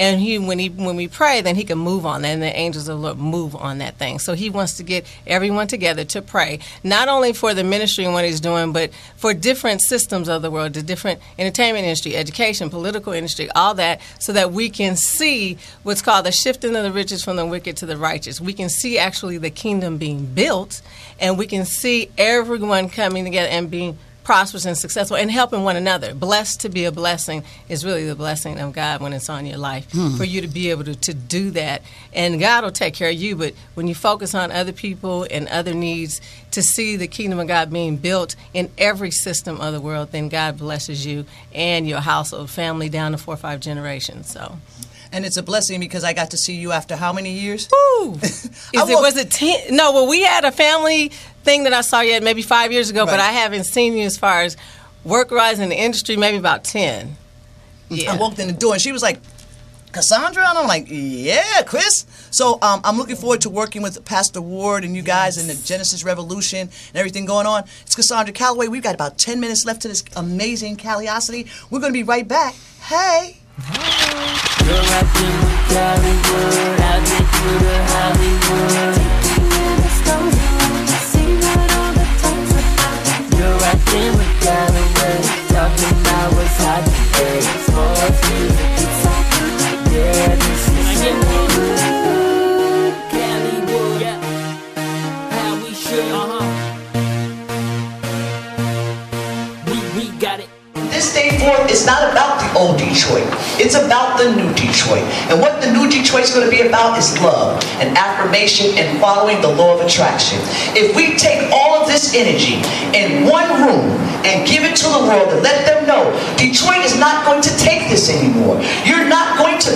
And he, when he, when we pray, then he can move on that, and the angels of the Lord move on that thing. So he wants to get everyone together to pray, not only for the ministry and what he's doing, but for different systems of the world, the different entertainment industry, education, political industry, all that, so that we can see what's called the shifting of the riches from the wicked to the righteous. We can see actually the kingdom being built, and we can see everyone coming together and being prosperous and successful and helping one another. Blessed to be a blessing is really the blessing of God when it's on your life. Hmm. For you to be able to, to do that. And God will take care of you, but when you focus on other people and other needs, to see the kingdom of God being built in every system of the world, then God blesses you and your household, family down to four or five generations. So and it's a blessing because i got to see you after how many years Woo! [LAUGHS] Is it was it ten? No, well, we had a family thing that I saw yet, maybe five years ago, but I haven't seen you as far as work wise in the industry, maybe about ten. Yeah. I walked in the door and she was like, Cassandra? And I'm like, yeah, Chris. So um, I'm looking forward to working with Pastor Ward and you guys in the Genesis Revolution and everything going on. It's Cassandra Calloway. We've got about 10 minutes left to this amazing Caliosity. We're going to be right back. Hey. You're You're rocking with Hollywood. Talking about what's hot today. Sports, music, the new Detroit. And what the new Detroit's going to be about is love and affirmation and following the law of attraction. If we take all of this energy in one room and give it to the world and let them know Detroit is not going to take this anymore. You're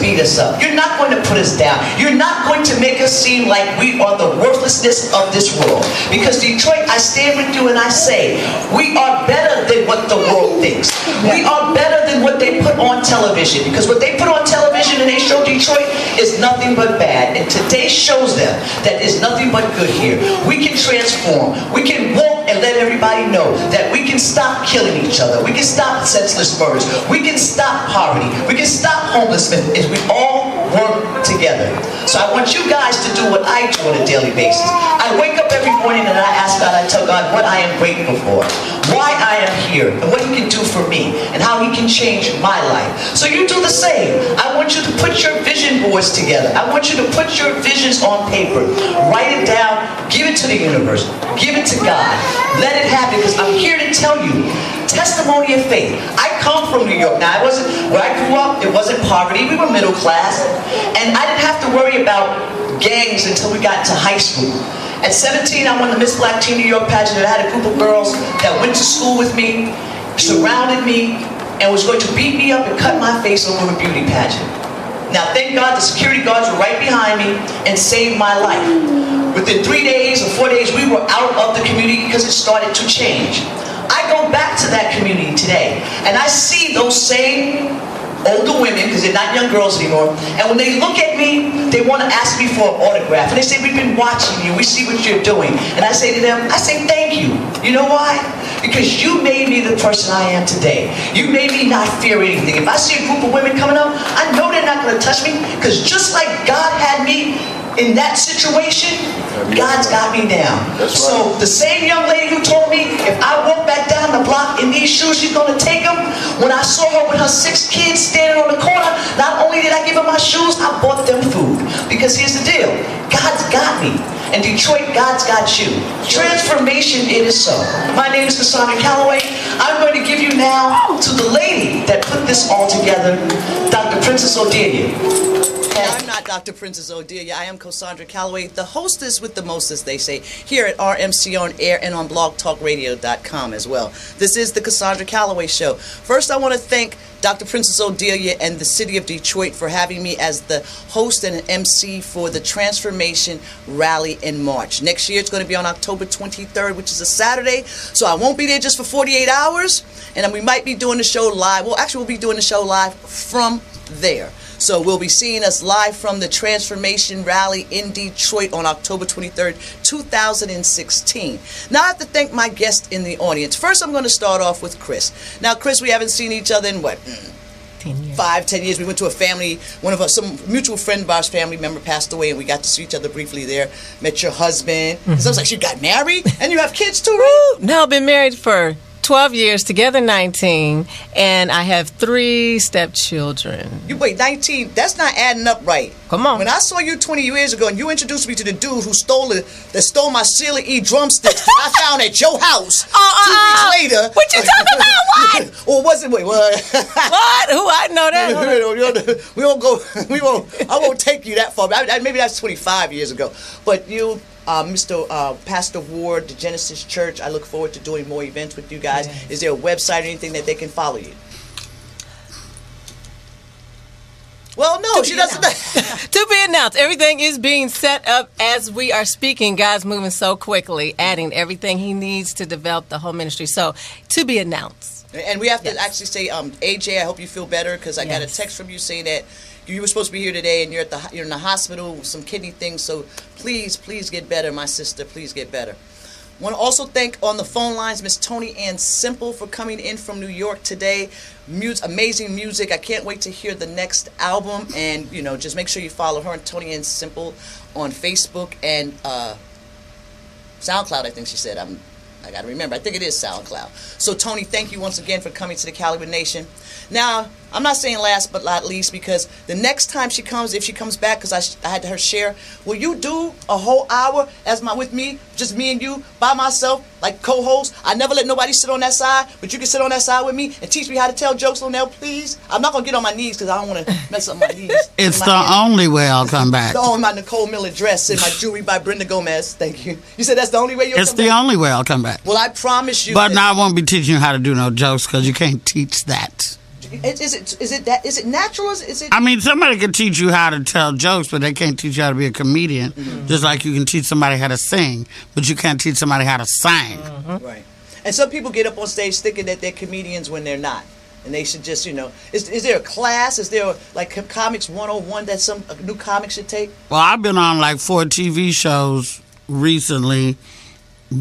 beat us up. You're not going to put us down. You're not going to make us seem like we are the worthlessness of this world. Because Detroit, I stand with you and I say, we are better than what the world thinks. We are better than what they put on television. Because what they put on television and they show Detroit is nothing but bad. And today shows them that is nothing but good here. We can transform. We can walk and let everybody know that we can stop killing each other. We can stop senseless murders. We can stop poverty. We can stop homelessness if we all work together. So I want you guys to do what I do on a daily basis. I wake up every morning and I ask God, I tell God what I am grateful for, why I am here, and what He can do for me, and how He can change my life. So you do the same. I want you to put your vision boards together. I want you to put your visions on paper. Write it down. Give it to the universe. Give it to God. Let it happen because I'm here to tell you testimony of faith. I come from New York. Now, I wasn't where I grew up. It wasn't poverty. We were middle class, and I didn't have to worry about gangs until we got to high school. At 17, I won the Miss Black Teen New York pageant. I had a group of girls that went to school with me, surrounded me, and was going to beat me up and cut my face over a beauty pageant. Now, thank God the security guards were right behind me and saved my life. Within three days or four days, we were out of the community because it started to change. I go back to that community today, and I see those same older women, because they're not young girls anymore, and when they look at me, they want to ask me for an autograph. And they say, we've been watching you, we see what you're doing. And I say to them, I say, thank you. You know why? Because you made me the person I am today. You made me not fear anything. If I see a group of women coming up, I know they're not going to touch me, because just like God had me in that situation, God's got me down. So the same young lady who told me if I walk back down the block in these shoes, she's gonna take them. When I saw her with her six kids standing on the corner, not only did I give her my shoes, I bought them food. Because here's the deal, God's got me. And Detroit, God's got you. Transformation, it is so. My name is Cassandra Calloway. I'm going to give you now to the lady that put this all together, Dr. Princess Odelia. Dr. Princess Odelia. I am Cassandra Calloway, the hostess with the mostest, they say, here at RMC on air and on blogtalkradio.com as well. This is the Cassandra Calloway Show. First, I want to thank Dr. Princess Odelia and the city of Detroit for having me as the host and an MC for the Transformation Rally in March. Next year, it's going to be on October 23rd, which is a Saturday. So I won't be there just for 48 hours, and we might be doing the show live. Well, actually, we'll be doing the show live from there. So we'll be seeing us live from the Transformation Rally in Detroit on October 23rd, 2016. Now I have to thank my guest in the audience. First, I'm going to start off with Chris. Now, Chris, we haven't seen each other in what? Mm, five, ten years. We went to a family. One of us, some mutual friend of ours, family member passed away, and we got to see each other briefly there. Met your husband. 'Cause I was like, you got married, and you have kids too, right? No, I've been married for 12 years, together 19, and I have three stepchildren. You wait, 19. That's not adding up right. Come on. When I saw you 20 years ago, and you introduced me to the dude who stole it, that stole my Sheila E drumsticks that I found at your house Uh-uh. two weeks later. What you talking about? What? or was it? Wait, what? what? Who? I know that. we won't go. We won't. I won't take you that far. I, I, maybe that's 25 years ago. But you, uh, Mr. Uh, Pastor Ward, the Genesis Church. I look forward to doing more events with you guys. Is there a website or anything that they can follow you? Well, no, she doesn't. [LAUGHS] to be announced. Everything is being set up as we are speaking. God's moving so quickly, adding everything He needs to develop the whole ministry. So, to be announced. And we have to actually say, um, AJ, I hope you feel better because I got a text from you saying that you were supposed to be here today and you're at the you're in the hospital with some kidney things. So please, please get better, my sister. Please get better. Want to also thank on the phone lines Miss Toni Ann Semple for coming in from New York today. Amazing music. I can't wait to hear the next album. And you know, just make sure you follow her and Toni Ann Semple on Facebook and uh, SoundCloud. I think she said. I'm. I got to remember. I think it is SoundCloud. So Toni, thank you once again for coming to the Caliber Nation. Now, I'm not saying last but not least because the next time she comes, if she comes back, because I, sh- I had her share, will you do a whole hour as my with me, just me and you by myself, like co-host? I never let nobody sit on that side, but you can sit on that side with me and teach me how to tell jokes on there, please. I'm not gonna get on my knees because I don't want to mess up my knees. [LAUGHS] It's My the only way I'll come back. [LAUGHS] Oh, my Nicole Miller dress and my [LAUGHS] jewelry by Brenda Gomez. Thank you. You said that's the only way you'll It's the back? only way I'll come back. Well, I promise you. But now I won't be teaching you how to do no jokes because you can't teach that. Is, is it is it that is it natural? Is, is it? I mean, somebody can teach you how to tell jokes, but they can't teach you how to be a comedian. Mm-hmm. Just like you can teach somebody how to sing, but you can't teach somebody how to sing. Right. And some people get up on stage thinking that they're comedians when they're not. And they should just, you know, is, is there a class? Is there like com- comics 101 that some a new comic should take? Well, I've been on like four TV shows recently,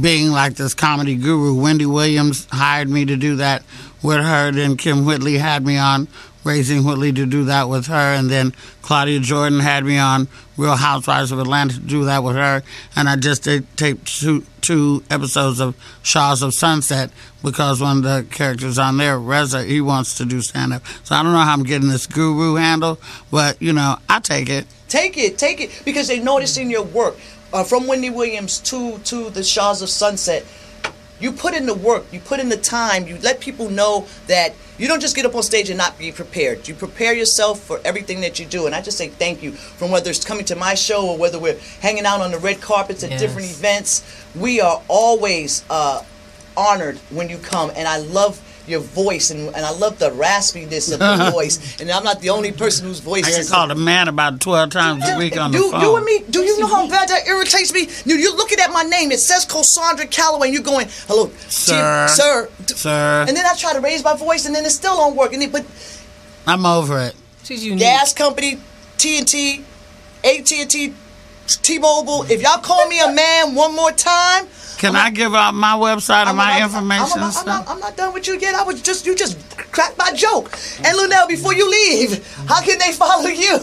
being like this comedy guru. Wendy Williams hired me to do that with her. Then Kym Whitley had me on Raising Whitley to do that with her. And then Claudia Jordan had me on Real Housewives of Atlanta to do that with her. And I just did two, two episodes of Shahs of Sunset because one of the characters on there, Reza, he wants to do stand up. So I don't know how I'm getting this guru handle, but you know, I take it. Take it, take it, because they notice in your work. Uh, from Wendy Williams to to the Shahs of Sunset, you put in the work, you put in the time, you let people know that you don't just get up on stage and not be prepared. You prepare yourself for everything that you do. And I just say thank you from whether it's coming to my show or whether we're hanging out on the red carpets at Yes. different events. We are always uh, honored when you come, and I love your voice and, and I love the raspiness of the [LAUGHS] voice. And I'm not the only person whose voice I get is called a man about 12 times a week on the you, phone. you and me, do you know how bad that irritates me? You, you're looking at my name. It says Cassandra Calloway, and you're going, hello, Sir. Chief- sir. D- Sir. And then I try to raise my voice, and then it still don't work. And it, but I'm over it. She's unique. gas company, TNT, AT&T, T-Mobile. If y'all call me a man one more time, Can I give out my website and my information? I'm, I'm, not, I'm not done with you yet. I was just you just cracked my joke. And Luenell, before you leave, how can they follow you?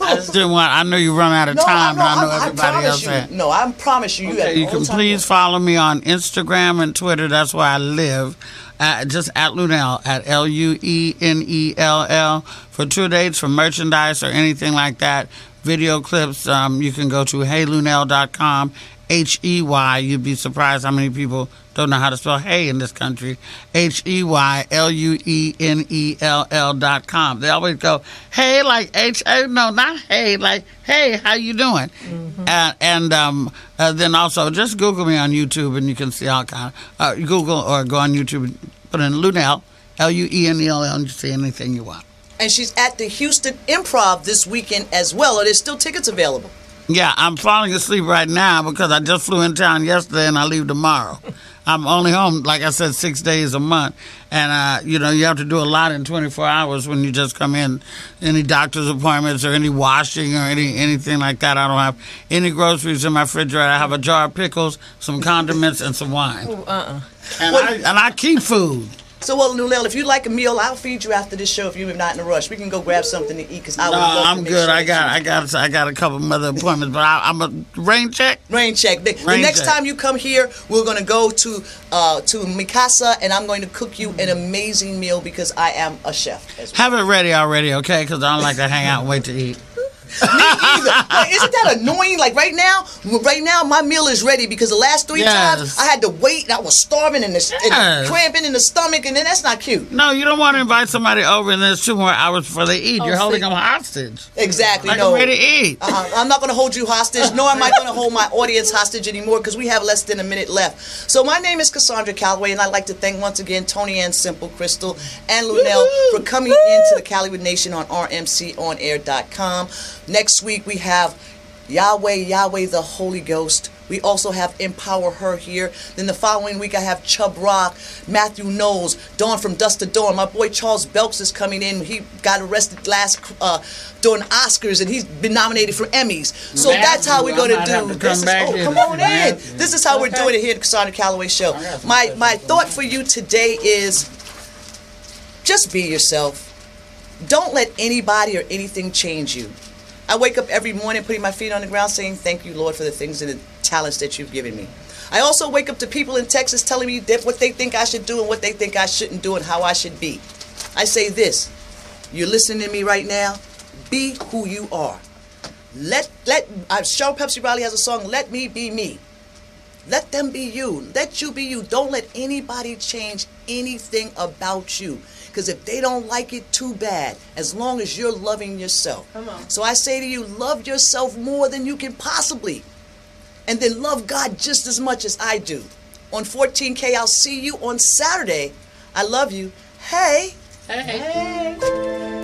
I just didn't want. I know you run out of [LAUGHS] No, time, no, and I know everybody else you. had. No, I promise you. You, Okay, you can please follow me on Instagram and Twitter. That's where I live. Uh, just at Luenell at L U E N E L L for tour dates for merchandise or anything like that. Video clips. Um, you can go to heyluenell.com. H E Y. You'd be surprised how many people don't know how to spell hey in this country. H E Y L U E N E L L dot com. They always go hey like H A. No, not hey like hey. How you doing? Uh, and um, uh, then also just Google me on YouTube and you can see all kind. Of, uh, Google or go on YouTube and put in Luenell L U E N E L L and you see anything you want. And she's at the Houston Improv this weekend as well. Are there still tickets available? Yeah, I'm falling asleep right now because I just flew in town yesterday and I leave tomorrow. [LAUGHS] I'm only home, like I said, six days a month. And, uh, you know, you have to do a lot in 24 hours when you just come in. Any doctor's appointments or any washing or any anything like that. I don't have any groceries in my refrigerator. I have a jar of pickles, some condiments, and some wine. Uh-uh. And, I, and I keep food. So, well, Luenell, if you like a meal, I'll feed you after this show if you're not in a rush. We can go grab something to eat because I would love to I'm good. sure I got, I got, I got a couple of other appointments, but I, I'm a rain check. Rain check. The, the next check. time you come here, we're gonna go to uh, to Mikasa, and I'm going to cook you an amazing meal because I am a chef. As well. Have it ready already, okay? Because I don't like to hang out and wait to eat. [LAUGHS] Me either. Like, isn't that annoying? Like right now, right now my meal is ready because the last three Yes. times I had to wait. and I was starving and, the, and Yes. cramping in the stomach, and then that's not cute. No, you don't want to invite somebody over and there's two more hours before they eat. You're Oh, holding them hostage. Exactly. Like no. I'm ready to eat. Uh-uh. I'm not going to hold you hostage, nor am I going [LAUGHS] to hold my audience hostage anymore because we have less than a minute left. So my name is Cassandra Calloway, and I'd like to thank once again Toni Ann Semple, Crystal, and Luenell for coming into the Calloway Nation on RMCOnAir.com. Next week we have Yahweh, Yahweh, the Holy Ghost. We also have Empower Her here. Then the following week I have Chubb Rock, Matthew Knowles, Dawn from Dust to Dawn. My boy Charles Belks is coming in. He got arrested last uh, during Oscars and he's been nominated for Emmys. So Matthew, that's how we're going to do this. come back oh, come on in. This is how we're doing it here at the Cassandra Calloway Show. My my thought for you today is just be yourself. Don't let anybody or anything change you. I wake up every morning putting my feet on the ground saying, Thank you, Lord, for the things and the talents that you've given me. I also wake up to people in Texas telling me what they think I should do and what they think I shouldn't do and how I should be. I say this you're listening to me right now, be who you are. Let, let, uh, Cheryl Pepsi Riley has a song, Let Me Be Me. Let them be you. Let you be you. Don't let anybody change anything about you. Because if they don't like it, too bad. As long as you're loving yourself. Come on. So I say to you, love yourself more than you can possibly. And then love God just as much as I do. On 14K, I'll see you on Saturday. I love you. Hey. Hey. Hey.